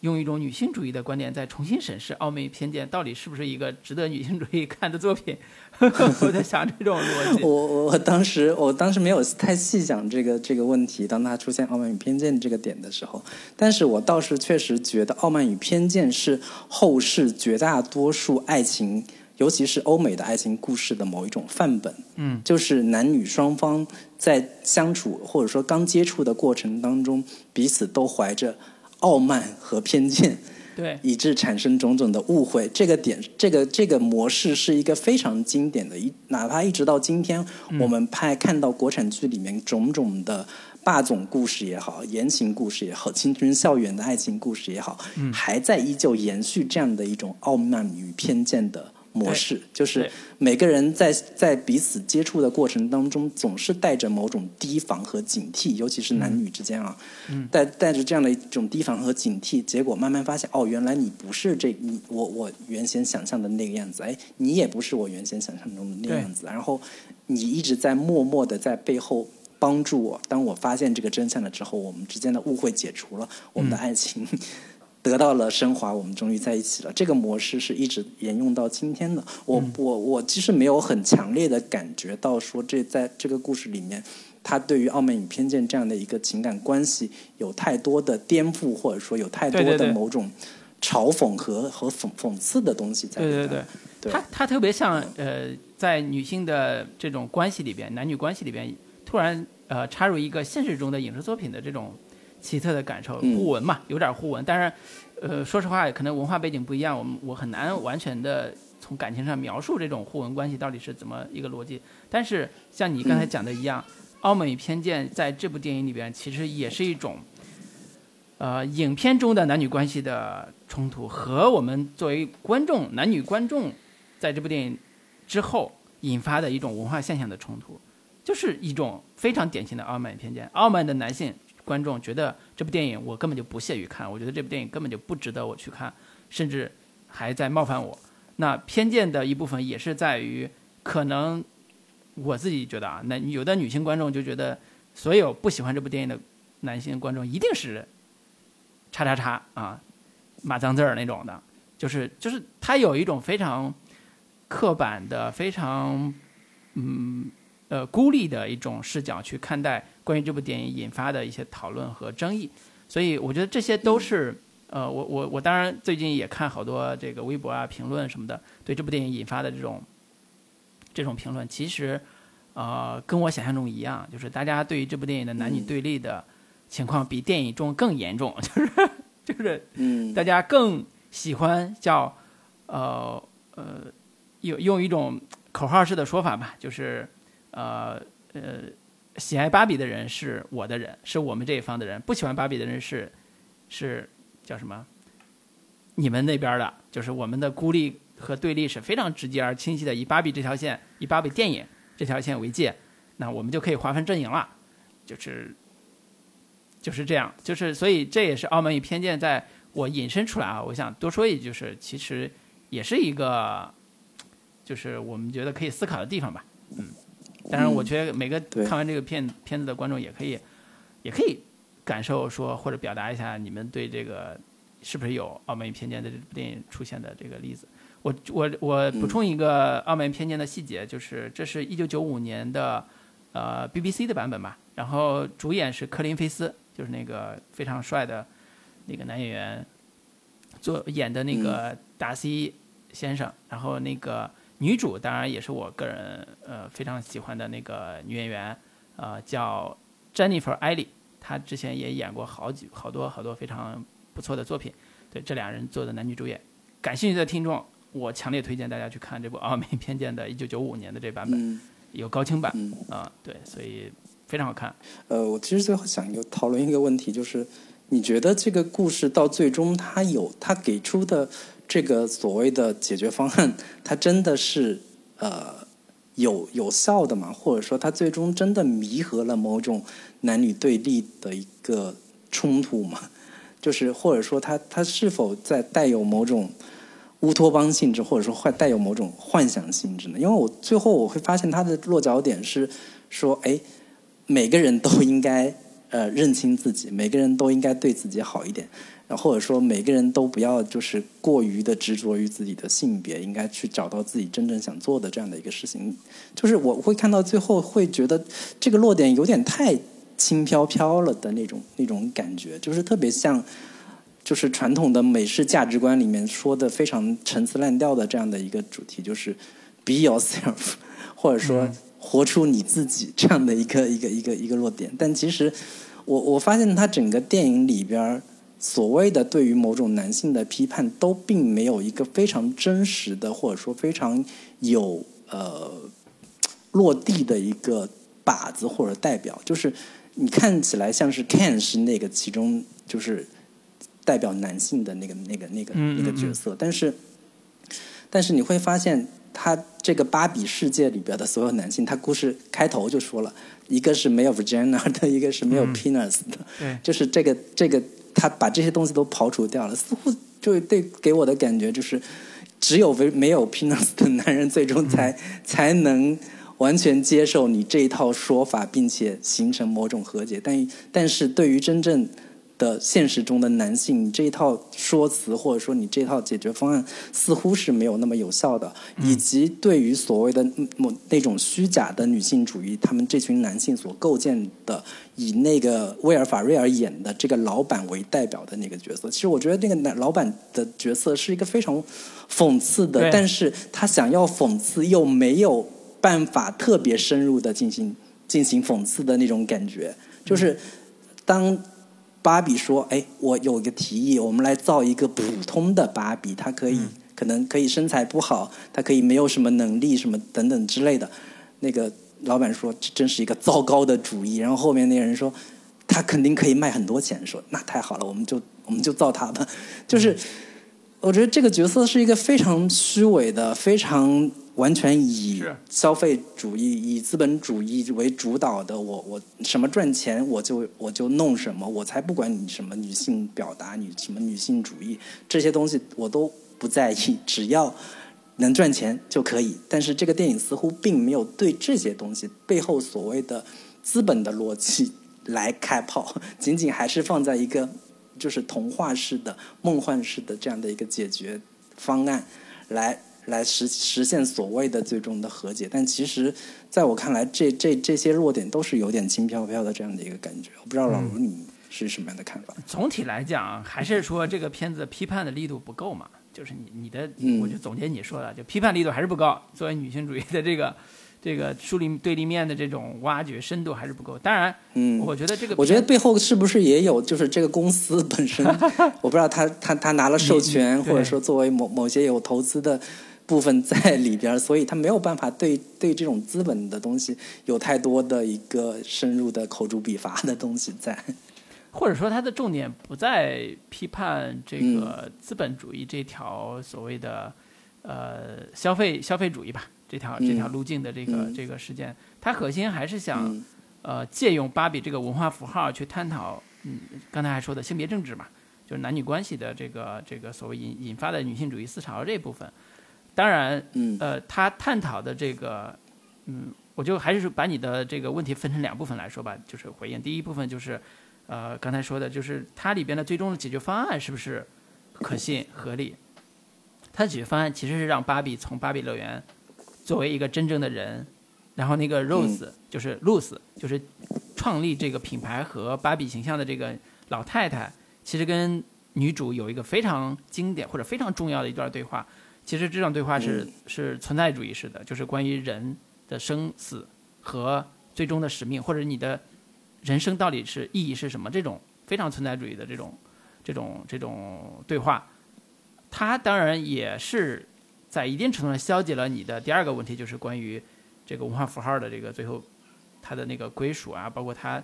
用一种女性主义的观点，在重新审视《傲慢与偏见》到底是不是一个值得女性主义看的作品？我在想这种逻辑。我我我当时我当时没有太细想这个这个问题，当它出现傲慢与偏见这个点的时候，但是我倒是确实觉得傲慢与偏见是后世绝大多数爱情，尤其是欧美的爱情故事的某一种范本。嗯，就是男女双方在相处或者说刚接触的过程当中，彼此都怀着傲慢和偏见。对，以致产生种种的误会。这个点，这个这个模式是一个非常经典的，一哪怕一直到今天，我们拍看到国产剧里面种种的霸总故事也好，言情故事也好，青春校园的爱情故事也好，还在依旧延续这样的一种傲慢与偏见的。模式就是每个人在在彼此接触的过程当中，总是带着某种提防和警惕，尤其是男女之间啊，带带着这样的一种提防和警惕，结果慢慢发现，哦，原来你不是这你我我原先想象的那个样子，哎，你也不是我原先想象中的那个样子，然后你一直在默默的在背后帮助我。当我发现这个真相了之后，我们之间的误会解除了，我们的爱情得到了升华，我们终于在一起了。这个模式是一直沿用到今天的。我、我我其实没有很强烈的感觉到说这在这个故事里面。他对于傲慢与偏见这样的一个情感关系有太多的颠覆，或者说有太多的某种嘲讽和和讽讽刺的东西在里面。对对对，对它它特别像呃，在女性的这种关系里边，男女关系里边，突然呃插入一个现实中的影视作品的这种奇特的感受，嗯互文嘛，有点互文。但是呃，说实话，可能文化背景不一样，我们我很难完全的从感情上描述这种互文关系到底是怎么一个逻辑。但是像你刚才讲的一样，傲慢与偏见》在这部电影里边其实也是一种。呃，影片中的男女关系的冲突和我们作为观众、男女观众，在这部电影之后引发的一种文化现象的冲突，就是一种非常典型的傲慢与偏见。傲慢的男性观众觉得这部电影我根本就不屑于看，我觉得这部电影根本就不值得我去看，甚至还在冒犯我。那偏见的一部分也是在于，可能我自己觉得啊，那有的女性观众就觉得，所有不喜欢这部电影的男性观众一定是。叉叉叉啊，骂脏字儿那种的，就是就是他有一种非常刻板的、非常嗯呃孤立的一种视角去看待关于这部电影引发的一些讨论和争议，所以我觉得这些都是呃我我我当然最近也看好多这个微博啊评论什么的，对这部电影引发的这种这种评论，其实呃跟我想象中一样，就是大家对于这部电影的男女对立的。情况比电影中更严重，就 是就是，嗯，大家更喜欢叫，呃呃，用用一种口号式的说法吧，就是呃呃，喜爱芭比的人是我的人，是我们这一方的人；不喜欢芭比的人是是叫什么？你们那边的，就是我们的孤立和对立是非常直接而清晰的，以芭比这条线，以芭比电影这条线为界，那我们就可以划分阵营了，就是。就是这样，就是所以这也是《傲慢与偏见》在我引申出来啊。我想多说一句，就是其实也是一个，就是我们觉得可以思考的地方吧。嗯，当然，我觉得每个看完这个片片子的观众也可以，也可以感受说或者表达一下你们对这个是不是有《傲慢与偏见》的这部电影出现的这个例子。我我我补充一个《傲慢与偏见》的细节，就是这是一九九五年的呃 BBC 的版本吧，然后主演是科林菲斯。就是那个非常帅的那个男演员做演的那个达西先生，然后那个女主当然也是我个人呃非常喜欢的那个女演员，呃叫 Jennifer 艾莉，她之前也演过好几好多好多非常不错的作品。对这俩人做的男女主演，感兴趣的听众，我强烈推荐大家去看这部《傲没偏见》的1995年的这版本，有高清版啊，对，所以非常好看。呃，我其实最后想有讨论一个问题，就是你觉得这个故事到最终，它有它给出的这个所谓的解决方案，它真的是呃有有效的吗？或者说，它最终真的弥合了某种男女对立的一个冲突吗？就是或者说，他他是否在带有某种乌托邦性质，或者说带有某种幻想性质呢？因为我最后我会发现，他的落脚点是说，哎，每个人都应该呃认清自己，每个人都应该对自己好一点，然后或者说每个人都不要就是过于的执着于自己的性别，应该去找到自己真正想做的这样的一个事情。就是我会看到最后会觉得这个落点有点太。轻飘飘了的那种那种感觉，就是特别像，就是传统的美式价值观里面说的非常陈词滥调的这样的一个主题，就是 be yourself，或者说活出你自己这样的一个一个一个一个落点。但其实，我我发现他整个电影里边所谓的对于某种男性的批判，都并没有一个非常真实的，或者说非常有呃落地的一个靶子或者代表，就是。你看起来像是 Ken 是那个其中就是代表男性的那个那个那个那个角色，但是但是你会发现，他这个芭比世界里边的所有男性，他故事开头就说了一个是没有 virgina 的，一个是没有 penis 的，对，就是这个这个他把这些东西都刨除掉了，似乎就对给我的感觉就是只有没没有 penis 的男人最终才才能。完全接受你这一套说法，并且形成某种和解，但但是对于真正的现实中的男性，你这一套说辞或者说你这套解决方案似乎是没有那么有效的，以及对于所谓的某那种虚假的女性主义，他们这群男性所构建的以那个威尔法瑞尔演的这个老板为代表的那个角色，其实我觉得那个男老板的角色是一个非常讽刺的，但是他想要讽刺又没有。办法特别深入的进行进行讽刺的那种感觉，就是当芭比说：“哎，我有一个提议，我们来造一个普通的芭比，她可以可能可以身材不好，她可以没有什么能力什么等等之类的。”那个老板说：“这真是一个糟糕的主意。”然后后面那个人说：“他肯定可以卖很多钱。”说：“那太好了，我们就我们就造他吧。”就是我觉得这个角色是一个非常虚伪的，非常。完全以消费主义、以资本主义为主导的，我我什么赚钱我就我就弄什么，我才不管你什么女性表达、女什么女性主义这些东西我都不在意，只要能赚钱就可以。但是这个电影似乎并没有对这些东西背后所谓的资本的逻辑来开炮，仅仅还是放在一个就是童话式的、梦幻式的这样的一个解决方案来。来实实现所谓的最终的和解，但其实在我看来，这这这些弱点都是有点轻飘飘的这样的一个感觉。我不知道老卢你是什么样的看法？总体来讲，还是说这个片子批判的力度不够嘛？就是你你的，我就总结你说的，就批判力度还是不高。作为女性主义的这个。这个树立对立面的这种挖掘深度还是不够。当然，嗯，我觉得这个，我觉得背后是不是也有，就是这个公司本身，我不知道他他他拿了授权，或者说作为某某些有投资的部分在里边，所以他没有办法对 对这种资本的东西有太多的一个深入的口诛笔伐的东西在，或者说他的重点不在批判这个资本主义这条所谓的呃消费消费主义吧。这条这条路径的这个这个事件，它核心还是想，呃，借用芭比这个文化符号去探讨，嗯，刚才还说的性别政治嘛，就是男女关系的这个这个所谓引引发的女性主义思潮这一部分。当然，呃，他探讨的这个，嗯，我就还是把你的这个问题分成两部分来说吧，就是回应。第一部分就是，呃，刚才说的就是它里边的最终的解决方案是不是可信合理？它的解决方案其实是让芭比从芭比乐园。作为一个真正的人，然后那个 Rose 就是 l o s e 就是创立这个品牌和芭比形象的这个老太太，其实跟女主有一个非常经典或者非常重要的一段对话。其实这种对话是是存在主义式的，就是关于人的生死和最终的使命，或者你的人生到底是意义是什么这种非常存在主义的这种这种这种对话，它当然也是在一定程度上消解了你的第二个问题，就是关于这个文化符号的这个最后它的那个归属啊，包括它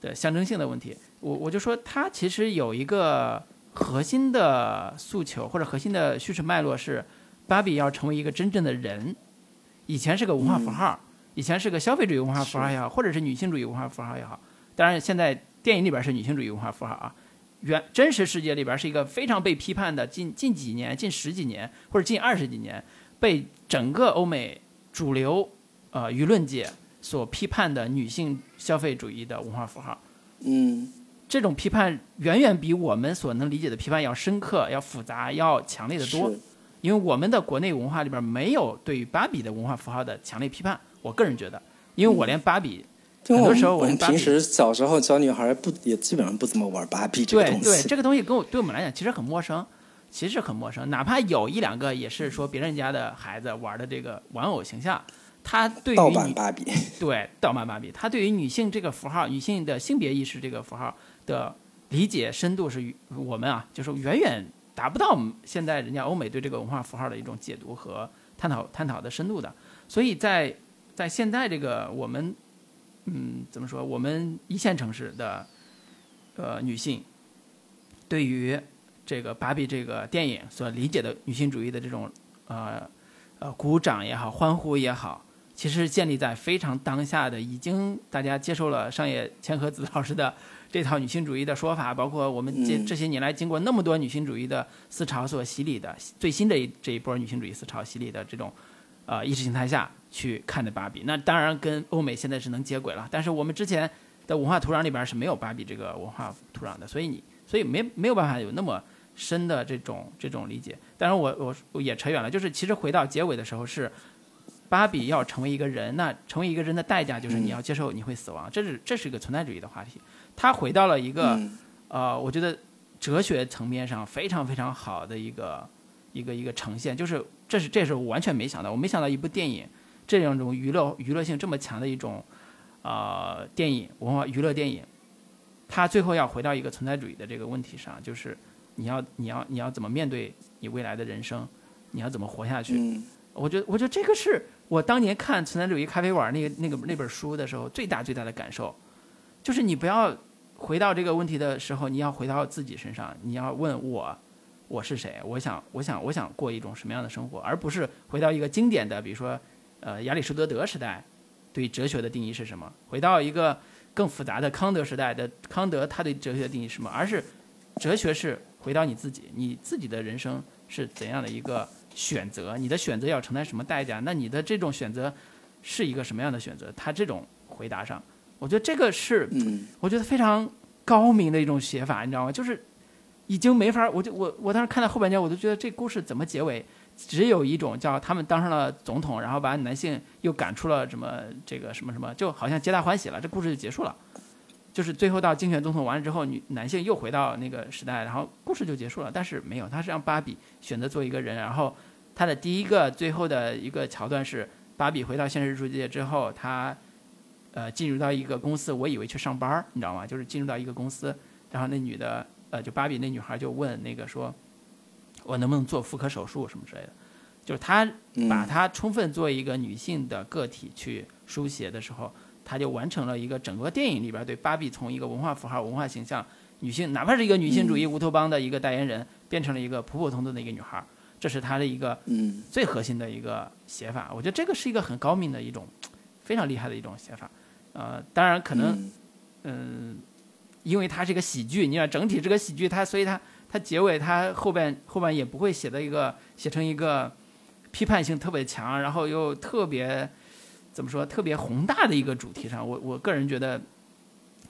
的象征性的问题。我我就说它其实有一个核心的诉求或者核心的叙事脉络是，芭比要成为一个真正的人，以前是个文化符号，以前是个消费主义文化符号也好，或者是女性主义文化符号也好，当然现在电影里边是女性主义文化符号啊。原真实世界里边是一个非常被批判的，近近几年、近十几年或者近二十几年，被整个欧美主流呃舆论界所批判的女性消费主义的文化符号。嗯，这种批判远远比我们所能理解的批判要深刻、要复杂、要强烈的多。因为我们的国内文化里边没有对于芭比的文化符号的强烈批判。我个人觉得，因为我连芭比很多时候我们我们平时小时候小女孩不也基本上不怎么玩芭比这个对对，东西。这个东西跟我对我们来讲其实很陌生，其实很陌生。哪怕有一两个也是说别人家的孩子玩的这个玩偶形象，他对于盗版芭比，对盗版芭比，他对于女性这个符号、女性的性别意识这个符号的理解深度是与我们啊，就是远远达不到现在人家欧美对这个文化符号的一种解读和探讨探讨的深度的。所以在在现在这个我们嗯怎么说，我们一线城市的呃女性对于这个芭比这个电影所理解的女性主义的这种呃呃鼓掌也好，欢呼也好，其实建立在非常当下的，已经大家接受了上野千鹤子老师的这套女性主义的说法，包括我们这嗯这些年来经过那么多女性主义的思潮所洗礼的最新的一这一波女性主义思潮洗礼的这种呃意识形态下去看的芭比，那当然跟欧美现在是能接轨了，但是我们之前的文化土壤里边是没有芭比这个文化土壤的，所以你所以没没有办法有那么深的这种这种理解。当然我我我也扯远了，就是其实回到结尾的时候是。芭比要成为一个人，那成为一个人的代价就是你要接受你会死亡，这是这是一个存在主义的话题。他回到了一个、嗯呃，我觉得哲学层面上非常非常好的一个一个一个呈现，就是这是这是我完全没想到，我没想到一部电影这样一种娱乐娱乐性这么强的一种呃电影文化娱乐电影，它最后要回到一个存在主义的这个问题上，就是你要你要你要怎么面对你未来的人生，你要怎么活下去？嗯我觉得，我觉得这个是我当年看《存在主义咖啡馆》那个那个那本书的时候最大最大的感受，就是你不要回到这个问题的时候，你要回到自己身上，你要问我我是谁，我想我想我想过一种什么样的生活，而不是回到一个经典的，比如说呃亚里士多德时代对哲学的定义是什么，回到一个更复杂的康德时代的康德他对哲学的定义是什么，而是哲学是回到你自己，你自己的人生是怎样的一个选择，你的选择要承担什么代价？那你的这种选择是一个什么样的选择？他这种回答上，我觉得这个是嗯我觉得非常高明的一种写法，你知道吗？就是已经没法，我就我我当时看到后半截，我都觉得这故事怎么结尾，只有一种叫他们当上了总统，然后把男性又赶出了什么这个什么什么，就好像皆大欢喜了，这故事就结束了。就是最后到竞选总统完了之后，女男性又回到那个时代，然后故事就结束了。但是没有，他是让芭比选择做一个人，然后他的第一个最后的一个桥段是芭比回到现实世界之后，他呃进入到一个公司，我以为去上班儿，你知道吗？就是进入到一个公司，然后那女的呃就芭比那女孩就问那个说，我能不能做妇科手术什么之类的，就是她嗯把她充分作为一个女性的个体去书写的时候，她就完成了一个整个电影里边对芭比从一个文化符号、文化形象、女性，哪怕是一个女性主义乌托邦的一个代言人，变成了一个普普通通的一个女孩儿，这是她的一个嗯最核心的一个写法。我觉得这个是一个很高明的一种非常厉害的一种写法。呃，当然可能嗯嗯，因为它是一个喜剧，你看整体这个喜剧它，所以它它结尾它后边后边也不会写的一个写成一个批判性特别强，然后又特别怎么说特别宏大的一个主题上。我我个人觉得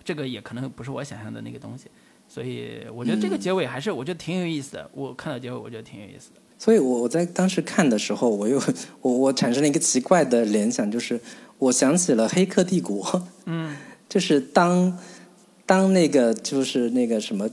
这个也可能不是我想象的那个东西，所以我觉得这个嗯结尾还是我觉得挺有意思的。我看到结尾我觉得挺有意思的。所以我我在当时看的时候，我又我我产生了一个奇怪的联想，就是我想起了《黑客帝国》，嗯。就是当当那个就是那个什么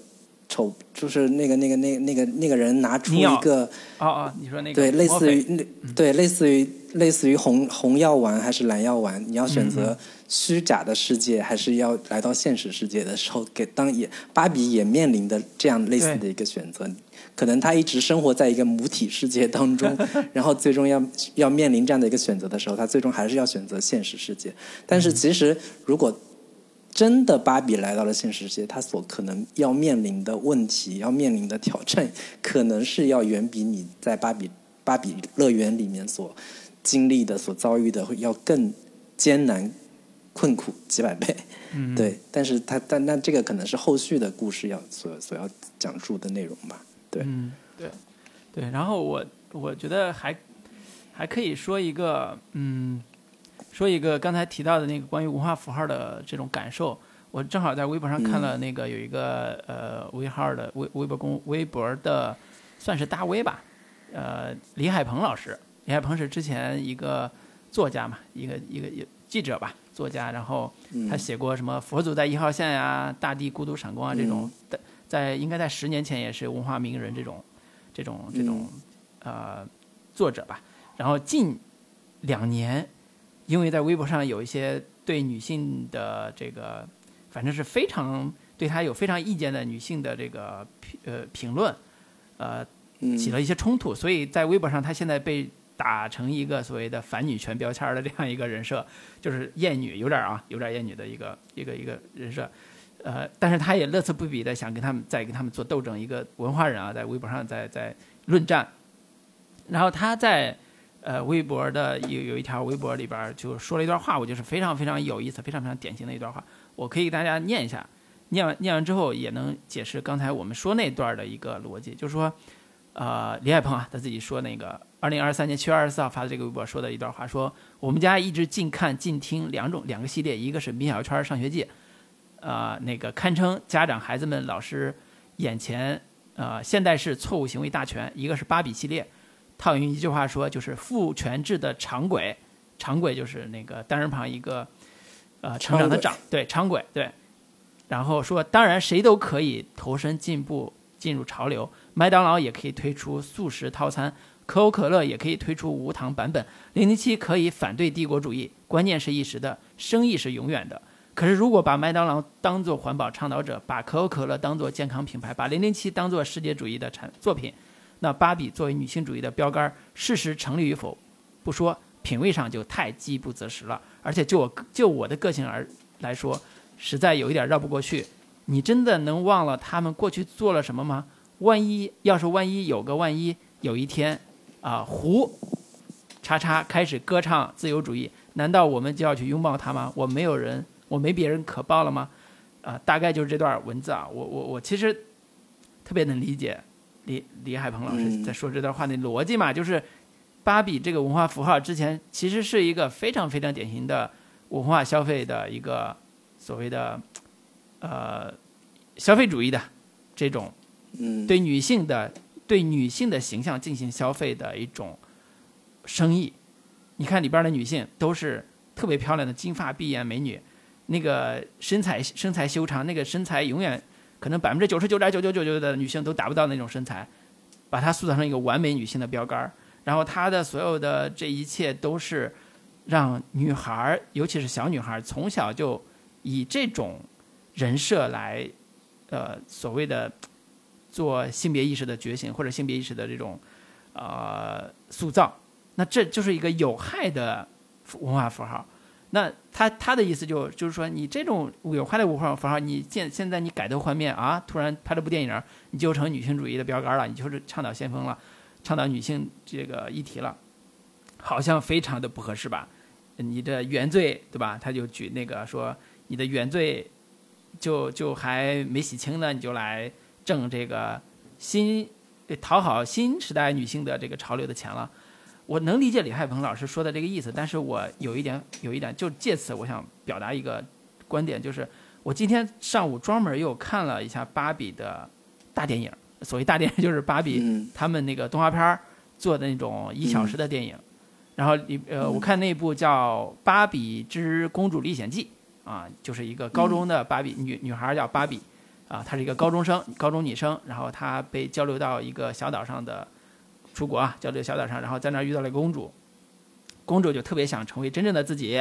丑，就是那个那个那个那个那个人拿出一个哦哦，你说那个对类似于那对类似于类似于红红药丸还是蓝药丸，你要选择虚假的世界，还是要来到现实世界的时候，给当也芭比也面临的这样类似的一个选择。可能他一直生活在一个母体世界当中，然后最终要要面临这样的一个选择的时候，他最终还是要选择现实世界。但是其实如果真的芭比来到了现实世界，他所可能要面临的问题、要面临的挑战，可能是要远比你在芭比芭比乐园里面所经历的、所遭遇的要更艰难、困苦几百倍。嗯，对。但是他但那这个可能是后续的故事要所所要讲述的内容吧。对，嗯，对，对。然后我我觉得还还可以说一个，嗯。说一个刚才提到的那个关于文化符号的这种感受，我正好在微博上看了那个有一个呃微号的微微博公微博的，算是大 V 吧，呃李海鹏老师，李海鹏是之前一个作家嘛，一个一个记者吧，作家，然后他写过什么佛祖在一号线呀，大地孤独闪光啊这种，在在应该在十年前也是文化名人这种这种这种呃作者吧，然后近两年。因为在微博上有一些对女性的这个，反正是非常对她有非常意见的女性的这个评呃评论，呃起了一些冲突，所以在微博上她现在被打成一个所谓的反女权标签的这样一个人设，就是厌女，有点啊，有点厌女的一个一个一个人设，呃，但是他也乐此不疲的想跟他们再跟他们做斗争，一个文化人啊，在微博上在在论战，然后他在。呃，微博的有有一条微博里边就说了一段话，我就是非常非常有意思、非常非常典型的一段话，我可以给大家念一下，念完念完之后也能解释刚才我们说那段的一个逻辑，就是说，呃，李海鹏啊，他自己说那个二零二三年七月二十四号发的这个微博说的一段话，说我们家一直近看近听两种两个系列，一个是《米小圈上学记》，啊，那个堪称家长、孩子们、老师眼前呃现代式错误行为大全；一个是芭比系列。套用一句话说，就是父权制的长轨，长轨就是那个单人旁一个，呃，成长的长，对，长轨，对。然后说，当然谁都可以投身进步，进入潮流。麦当劳也可以推出素食套餐，可口可乐也可以推出无糖版本。零零七可以反对帝国主义，关键是一时的，生意是永远的。可是如果把麦当劳当做环保倡导者，把可口可乐当做健康品牌，把零零七当做世界主义的产作品。那芭比作为女性主义的标杆，事实成立与否不说，品味上就太饥不择食了。而且就我就我的个性而来说，实在有一点绕不过去。你真的能忘了他们过去做了什么吗？万一要是万一有个万一，有一天啊，胡叉叉开始歌唱自由主义，难道我们就要去拥抱他吗？我没有人，我没别人可报了吗？啊，大概就是这段文字啊。我我我其实特别能理解。李李海鹏老师在说这段话的逻辑嘛，就是芭比这个文化符号之前其实是一个非常非常典型的文化消费的一个所谓的呃消费主义的这种对女性的对女性的形象进行消费的一种生意。你看里边的女性都是特别漂亮的金发碧眼美女，那个身材身材修长，那个身材永远。可能百分之九十九点九九九九的女性都达不到那种身材，把她塑造成一个完美女性的标杆儿。然后她的所有的这一切都是让女孩儿，尤其是小女孩儿，从小就以这种人设来，呃，所谓的做性别意识的觉醒或者性别意识的这种呃塑造。那这就是一个有害的文化符号。那他他的意思就就是说，你这种有害的文化符号，你现现在你改头换面啊，突然拍了部电影，你就成女性主义的标杆了，你就是倡导先锋了，倡导女性这个议题了，好像非常的不合适吧？你的原罪对吧？他就举那个说，你的原罪就就还没洗清呢，你就来挣这个新讨好新时代女性的这个潮流的钱了。我能理解李海鹏老师说的这个意思，但是我有一点有一点，就借此我想表达一个观点，就是我今天上午专门又看了一下芭比的大电影，所谓大电影就是芭比他们那个动画片儿做的那种一小时的电影，然后里呃我看那部叫《芭比之公主历险记》，啊，就是一个高中的芭比女女孩叫芭比，啊，她是一个高中生，高中女生，然后她被交流到一个小岛上的。出国啊，叫这个小岛上，然后在那儿遇到了公主，公主就特别想成为真正的自己，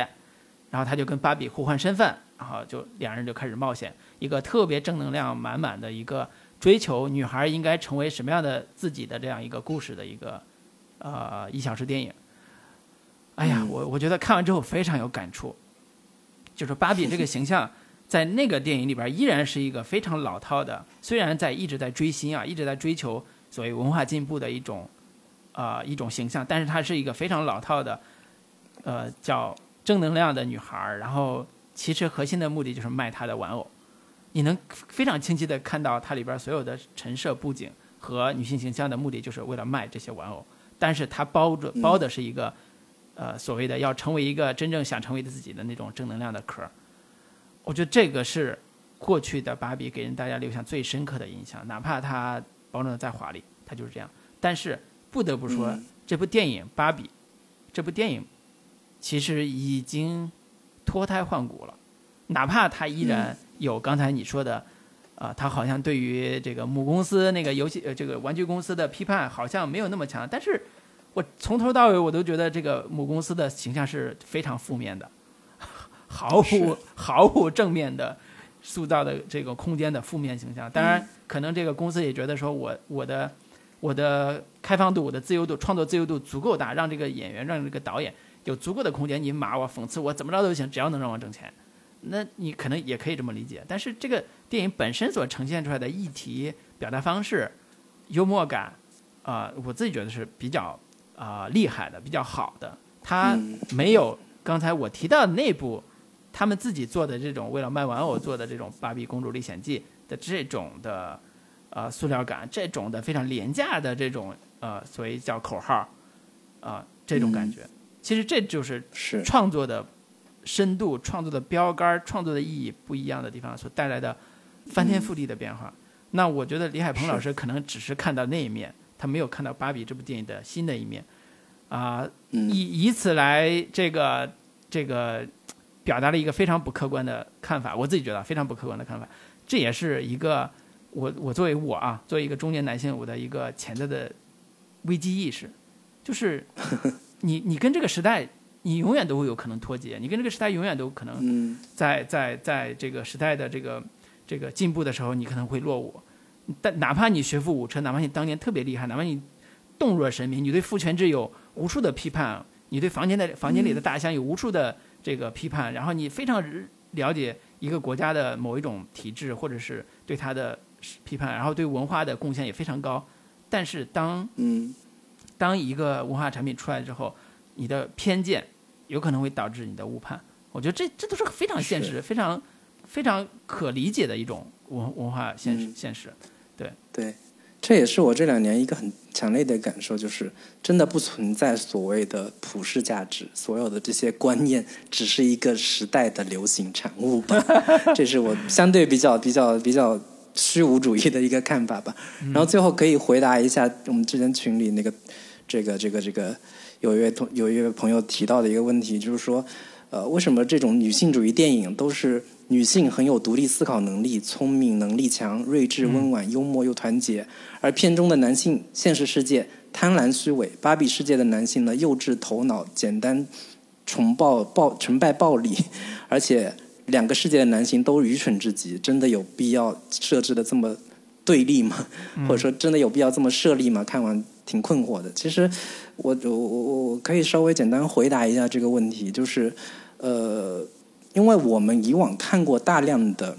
然后她就跟芭比互换身份，然后就两人就开始冒险，一个特别正能量满满的一个追求女孩应该成为什么样的自己的这样一个故事的一个呃一小时电影。哎呀，我我觉得看完之后非常有感触，就是芭比这个形象在那个电影里边依然是一个非常老套的，虽然在一直在追星啊，一直在追求所谓文化进步的一种啊一种形象，但是她是一个非常老套的，呃，叫正能量的女孩儿。然后其实核心的目的就是卖她的玩偶，你能非常清晰的看到它里边所有的陈设布景和女性形象的目的就是为了卖这些玩偶，但是它包着包的是一个。呃，所谓的要成为一个真正想成为的自己的那种正能量的壳，我觉得这个是过去的芭比给人大家留下最深刻的印象。哪怕它包装的再华丽，它就是这样。但是不得不说，这部电影《芭比》这部电影其实已经脱胎换骨了。哪怕它依然有刚才你说的，啊，它好像对于这个母公司那个游戏呃这个玩具公司的批判好像没有那么强，但是。我从头到尾我都觉得这个母公司的形象是非常负面的，毫无 毫无正面的塑造的这个空间的负面形象。当然，可能这个公司也觉得说我我的我的开放度、我的自由度、创作自由度足够大，让这个演员、让这个导演有足够的空间，你骂我、讽刺我怎么着都行，只要能让我挣钱。那你可能也可以这么理解。但是这个电影本身所呈现出来的议题、表达方式、幽默感，啊，我自己觉得是比较。啊，厉害的比较好的，他没有刚才我提到的那部，他们自己做的这种为了卖玩偶做的这种《芭比公主历险记》的这种的，呃，塑料感，这种的非常廉价的这种呃，所谓叫口号，啊，这种感觉，其实这就是创作的深度、创作的标杆、创作的意义不一样的地方所带来的翻天覆地的变化。那我觉得李海鹏老师可能只是看到那一面。他没有看到《芭比》这部电影的新的一面，啊，以以此来这个这个表达了一个非常不客观的看法。我自己觉得非常不客观的看法，这也是一个我我作为我啊，作为一个中年男性，我的一个潜在的危机意识，就是 你你跟这个时代，你永远都会有可能脱节，你跟这个时代永远都可能在在在这个时代的这个这个进步的时候，你可能会落伍。但哪怕你学富五车，哪怕你当年特别厉害，哪怕你动若神明，你对父权制有无数的批判，你对房间的房间里的大象有无数的这个批判，然后你非常了解一个国家的某一种体制，或者是对它的批判，然后对文化的贡献也非常高。但是当嗯，当一个文化产品出来之后，你的偏见有可能会导致你的误判。我觉得这这都是非常现实、非常非常可理解的一种文文化现实现实。对对，这也是我这两年一个很强烈的感受，就是真的不存在所谓的普世价值，所有的这些观念只是一个时代的流行产物吧。这是我相对比较比较比较虚无主义的一个看法吧。然后最后可以回答一下我们之前群里那个这个这个这个有一位同有一位朋友提到的一个问题，就是说，呃，为什么这种女性主义电影都是？女性很有独立思考能力，聪明、能力强、睿智、温婉、幽默又团结，而片中的男性现实世界贪婪虚伪，芭比世界的男性呢幼稚头脑、简单、崇暴暴崇拜暴力，而且两个世界的男性都愚蠢至极，真的有必要设置的这么对立吗？或者说真的有必要这么设立吗？看完挺困惑的。其实我我我我可以稍微简单回答一下这个问题，就是呃。因为我们以往看过大量的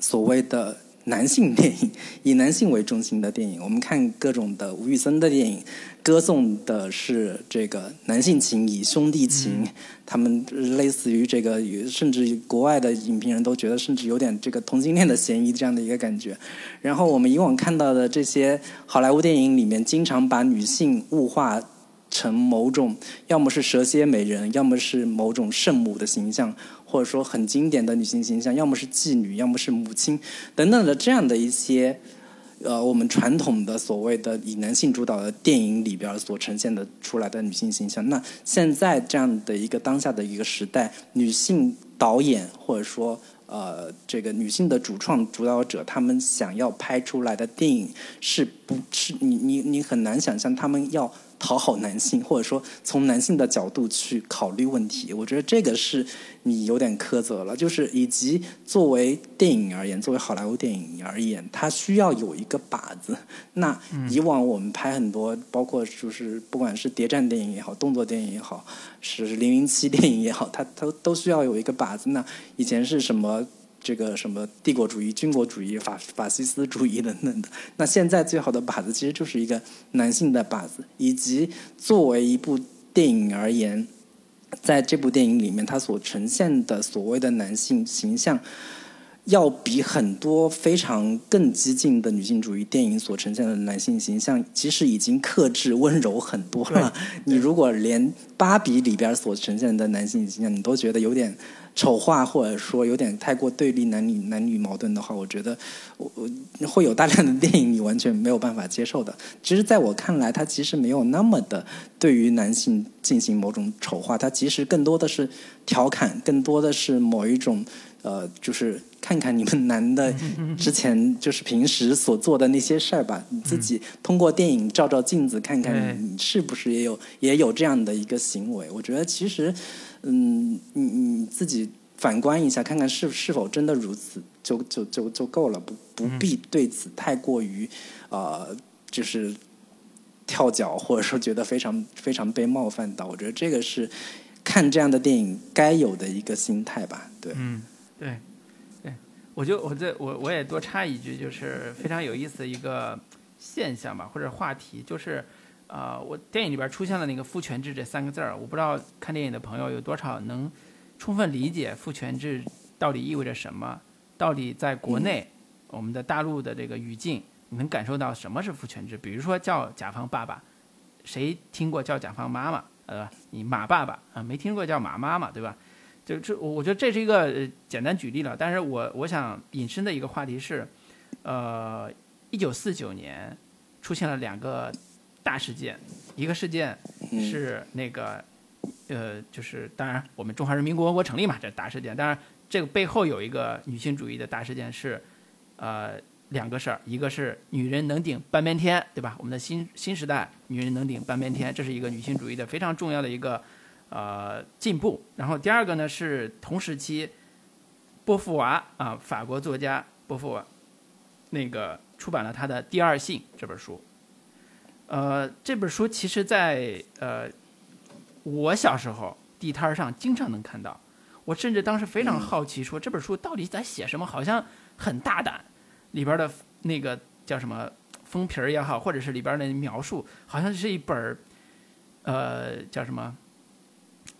所谓的男性电影，以男性为中心的电影，我们看各种的吴宇森的电影，歌颂的是这个男性情谊、兄弟情，他们类似于这个，甚至国外的影评人都觉得，甚至有点这个同性恋的嫌疑这样的一个感觉。然后我们以往看到的这些好莱坞电影里面，经常把女性物化成某种，要么是蛇蝎美人，要么是某种圣母的形象。或者说很经典的女性形象，要么是妓女，要么是母亲，等等的这样的一些，呃，我们传统的所谓的以男性主导的电影里边所呈现的出来的女性形象。那现在这样的一个当下的一个时代，女性导演或者说呃这个女性的主创主导者，他们想要拍出来的电影是不是你你你很难想象他们要讨好男性，或者说从男性的角度去考虑问题。我觉得这个是你有点苛责了。就是以及作为电影而言，作为好莱坞电影而言，它需要有一个靶子。那以往我们拍很多，包括就是不管是谍战电影也好，动作电影也好，是零零七电影也好，它它都需要有一个靶子。那以前是什么？这个什么帝国主义、军国主义、法法西斯主义等等的，那现在最好的靶子其实就是一个男性的靶子，以及作为一部电影而言，在这部电影里面，它所呈现的所谓的男性形象。要比很多非常更激进的女性主义电影所呈现的男性形象，其实已经克制温柔很多了。你如果连芭比里边所呈现的男性形象，你都觉得有点丑化，或者说有点太过对立男女男女矛盾的话，我觉得我我会有大量的电影你完全没有办法接受的。其实，在我看来，它其实没有那么的对于男性进行某种丑化，它其实更多的是调侃，更多的是某一种。呃，就是看看你们男的 之前就是平时所做的那些事儿吧，你自己通过电影照照镜子，看看你是不是也有也有这样的一个行为。我觉得其实，嗯，你你自己反观一下，看看是是否真的如此，就就就就够了，不不必对此太过于呃，就是跳脚，或者说觉得非常非常被冒犯到。我觉得这个是看这样的电影该有的一个心态吧，对。嗯对，对，我就我这我我也多插一句，就是非常有意思的一个现象吧，或者话题，就是，呃，我电影里边出现了那个父权制这三个字儿，我不知道看电影的朋友有多少能充分理解父权制到底意味着什么，到底在国内我们的大陆的这个语境，你能感受到什么是父权制？比如说叫甲方爸爸，谁听过叫甲方妈妈？呃，你马爸爸啊，没听过叫马妈妈，对吧？就这，我我觉得这是一个呃简单举例了。但是我我想引申的一个话题是，呃，一九四九年出现了两个大事件，一个事件是那个，呃，就是当然我们中华人民共和国成立嘛，这大事件。当然这个背后有一个女性主义的大事件是，呃，两个事儿，一个是女人能顶半边天，对吧？我们的新新时代，女人能顶半边天，这是一个女性主义的非常重要的一个。呃，进步。然后第二个呢是同时期，波伏娃啊，法国作家波伏娃，那个出版了他的《第二性》这本书。呃，这本书其实，在呃我小时候地摊上经常能看到。我甚至当时非常好奇，说这本书到底在写什么？好像很大胆，里边的那个叫什么封皮儿也好，或者是里边的描述，好像是一本呃，叫什么？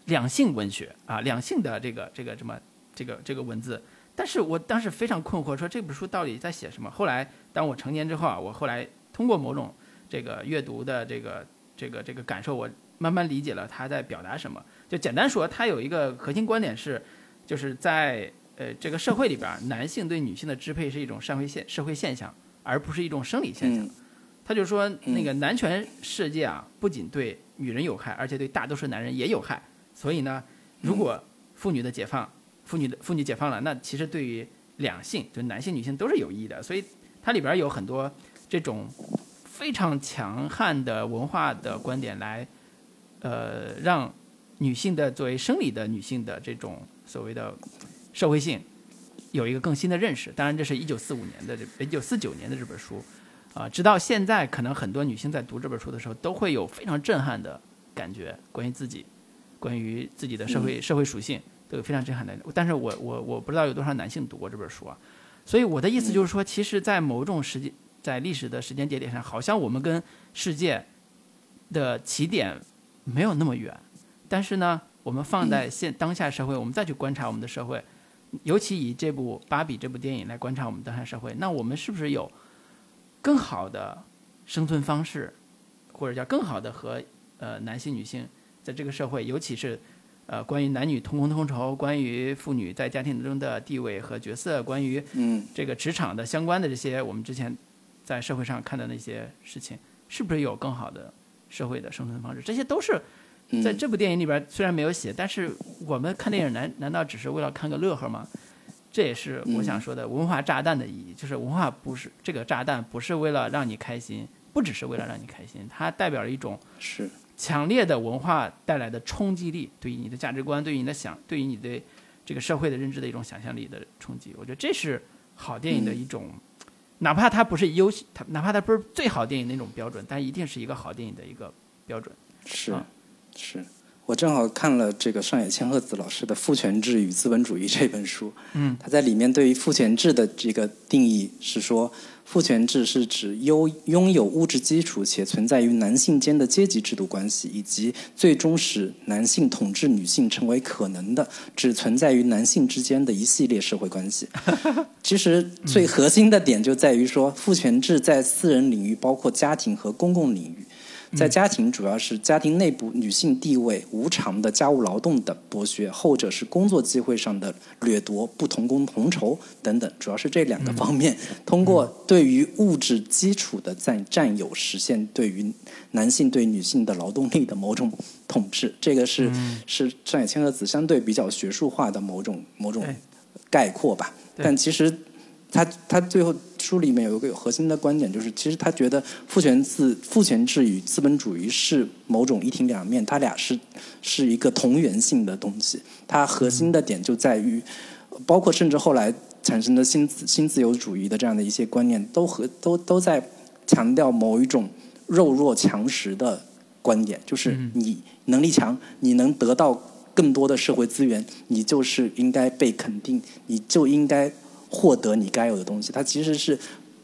两性文学啊，两性的这个这个什么这个这个文字，但是我当时非常困惑，说这本书到底在写什么？后来当我成年之后啊，我后来通过某种这个阅读的这个这个这个感受，我慢慢理解了他在表达什么。就简单说，他有一个核心观点是，就是在呃这个社会里边，男性对女性的支配是一种社会现社会现象，而不是一种生理现象。他就说，那个男权世界啊，不仅对女人有害，而且对大多数男人也有害。所以呢，如果妇女的解放，妇女的妇女解放了，那其实对于两性，就男性女性都是有益的。所以它里边有很多这种非常强悍的文化的观点，来呃让女性的作为生理的女性的这种所谓的社会性有一个更新的认识。当然，这是一九四五年的这一九四九年的这本书啊，直到现在，可能很多女性在读这本书的时候，都会有非常震撼的感觉，关于自己。关于自己的社会社会属性都有非常震撼的，但是我我我不知道有多少男性读过这本书啊，所以我的意思就是说，其实，在某种时间在历史的时间节点上，好像我们跟世界的起点没有那么远，但是呢，我们放在现当下社会，我们再去观察我们的社会，尤其以这部《芭比》这部电影来观察我们当下社会，那我们是不是有更好的生存方式，或者叫更好的和呃男性女性？在这个社会，尤其是，呃，关于男女同工同酬，关于妇女在家庭中的地位和角色，关于嗯这个职场的相关的这些，我们之前在社会上看的那些事情，是不是有更好的社会的生存方式？这些都是在这部电影里边虽然没有写，但是我们看电影难难道只是为了看个乐呵吗？这也是我想说的文化炸弹的意义，就是文化不是这个炸弹，不是为了让你开心。不只是为了让你开心，它代表了一种是强烈的文化带来的冲击力，对于你的价值观，对于你的想，对于你对这个社会的认知的一种想象力的冲击。我觉得这是好电影的一种，哪怕它不是优，它哪怕它不是最好电影那种标准，但一定是一个好电影的一个标准。是啊是。我正好看了这个上野千鹤子老师的《父权制与资本主义》这本书，嗯，他在里面对于父权制的这个定义是说，父权制是指拥拥有物质基础且存在于男性间的阶级制度关系，以及最终使男性统治女性成为可能的，只存在于男性之间的一系列社会关系。其实最核心的点就在于说，父权制在私人领域，包括家庭和公共领域。在家庭，主要是家庭内部女性地位、无偿的家务劳动的剥削；后者是工作机会上的掠夺、不同工同酬等等，主要是这两个方面。通过对于物质基础的占占有，实现对于男性对女性的劳动力的某种统治。这个是、是上野千鹤子相对比较学术化的某种某种概括吧。但其实他他最后书里面有一个核心的观点，就是其实他觉得父权制父权制与资本主义是某种一体两面，它俩是是一个同源性的东西。它核心的点就在于，包括甚至后来产生的新自新自由主义的这样的一些观念，都和都都在强调某一种弱肉强食的观点，就是嗯你能力强，你能得到更多的社会资源，你就是应该被肯定，你就应该获得你该有的东西。它其实是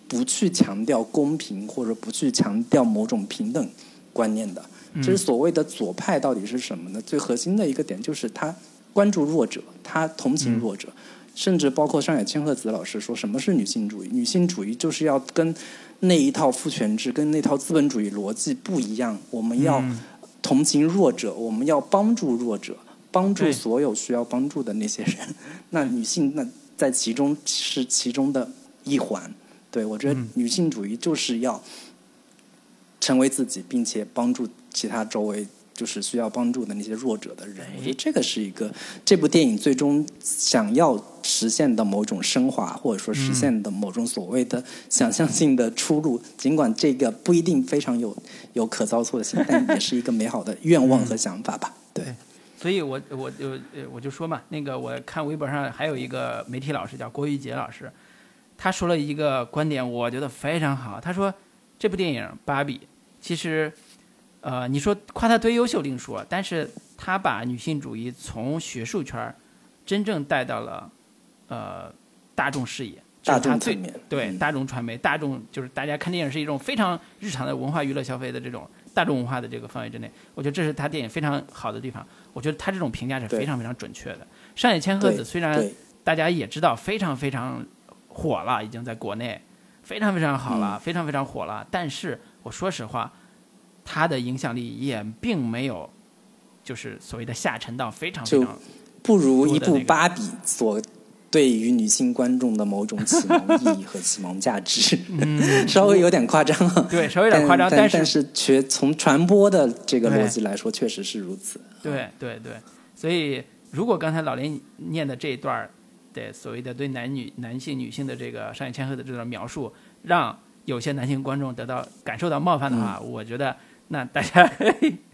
不去强调公平，或者不去强调某种平等观念的。其实所谓的左派到底是什么呢？最核心的一个点就是他关注弱者，他同情弱者，甚至包括上野千鹤子老师说什么是女性主义？女性主义就是要跟那一套父权制、跟那套资本主义逻辑不一样，我们要嗯同情弱者，我们要帮助弱者，帮助所有需要帮助的那些人。那女性那在其中是其中的一环。对我觉得嗯女性主义就是要成为自己，并且帮助其他周围就是需要帮助的那些弱者的人。哎我觉得这个是一个这部电影最终想要实现的某种升华，或者说实现的某种所谓的想象性的出路。尽管这个不一定非常有有可操作性，但也是一个美好的愿望和想法吧。对，所以我我就我就说嘛，那个我看微博上还有一个媒体老师叫郭玉杰老师，他说了一个观点，我觉得非常好。他说这部电影《芭比》其实，呃，你说夸他多优秀另说，但是他把女性主义从学术圈儿真正带到了呃大众视野，大是他最众对大众传媒、大众就是大家看电影是一种非常日常的文化娱乐消费的这种大众文化的这个范围之内，我觉得这是他电影非常好的地方。我觉得他这种评价是非常非常准确的。上野千鹤子虽然大家也知道非常非常火了，已经在国内非常非常好了，嗯非常非常火了。但是我说实话，他的影响力也并没有就是所谓的下沉到非常非就常不如一部芭比所对于女性观众的某种启蒙意义和启蒙价值，稍微有点夸张啊。嗯对稍微有点夸张，但是但是却从传播的这个逻辑来说，确实是如此。对对对，所以如果刚才老林念的这一段儿的所谓的对男女男性女性的这个上野千鹤的这段描述，让有些男性观众得到感受到冒犯的话，嗯我觉得那大家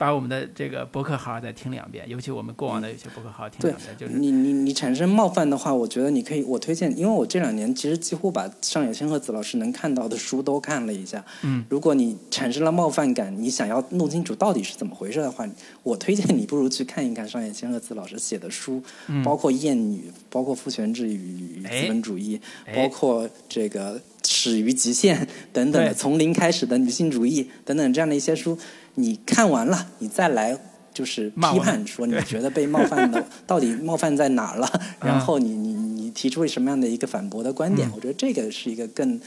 把我们的这个博客好好再听两遍，尤其我们过往的有些博客好好听两遍，就是你你你产生冒犯的话，我觉得你可以，我推荐，因为我这两年其实几乎把上野千鹤子老师能看到的书都看了一下。嗯，如果你产生了冒犯感，你想要弄清楚到底是怎么回事的话，我推荐你不如去看一看上野千鹤子老师写的书，嗯。包括《厌女》，包括《父权制与哎资本主义》哎包括这个《始于极限》等等的从零开始的女性主义等等这样的一些书，你看完了，你再来。就是批判说你觉得被冒犯的 到底冒犯在哪儿了？嗯然后你你你提出什么样的一个反驳的观点？嗯我觉得这个是一个更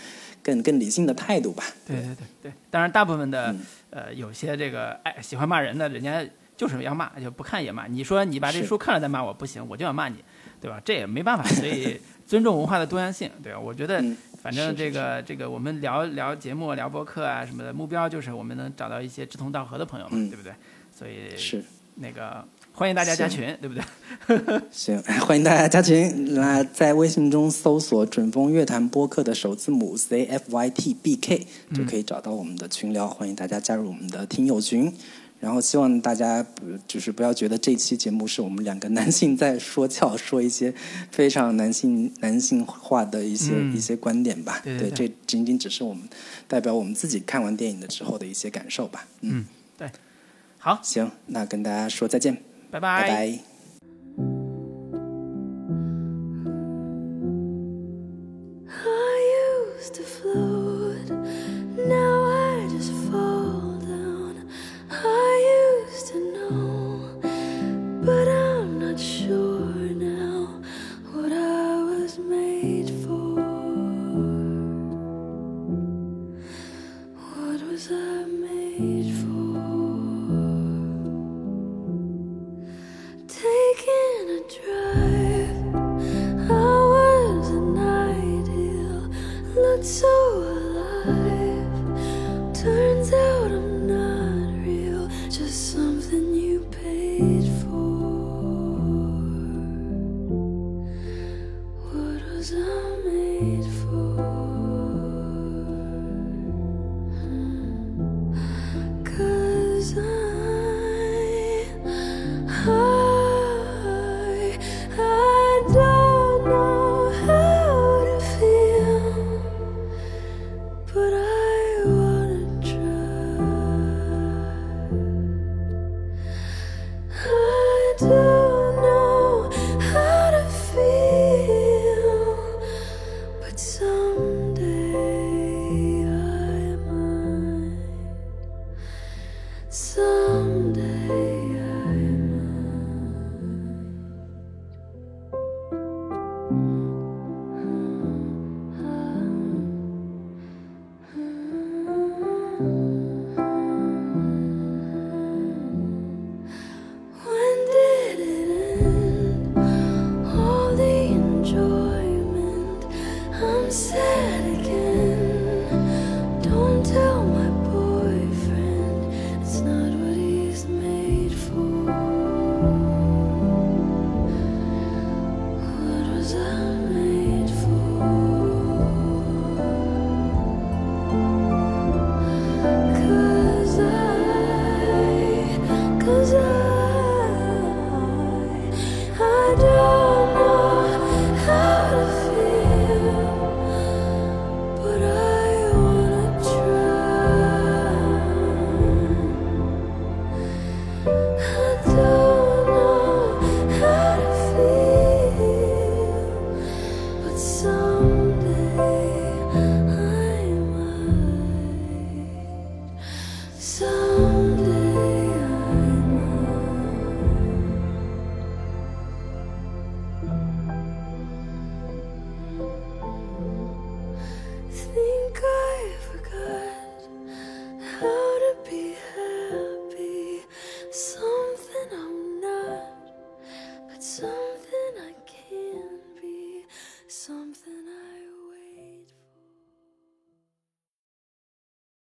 更更理性的态度吧。对对对对，当然大部分的、嗯呃有些这个爱喜欢骂人的，人家就是要骂，就不看也骂。你说你把这书看了再骂我不行，我就要骂你，对吧？这也没办法，所以 尊重文化的多样性，对吧？我觉得嗯反正是这个这个我们聊聊节目、聊播客啊什么的，目标就是我们能找到一些志同道合的朋友嘛，嗯对不对？所以是那个欢迎大家加群，对不对？行，欢迎大家加群。那在微信中搜索“准风乐坛播客”的首字母 C F Y T B K，就可以找到我们的群聊。欢迎大家加入我们的听友群。然后希望大家不就是不要觉得这期节目是我们两个男性在说教，说一些非常男性男性化的一些、嗯。一些观点吧。对对对这仅仅只是我们代表我们自己看完电影的之后的一些感受吧。嗯，对。好，行，那跟大家说再见，拜。拜拜。I used to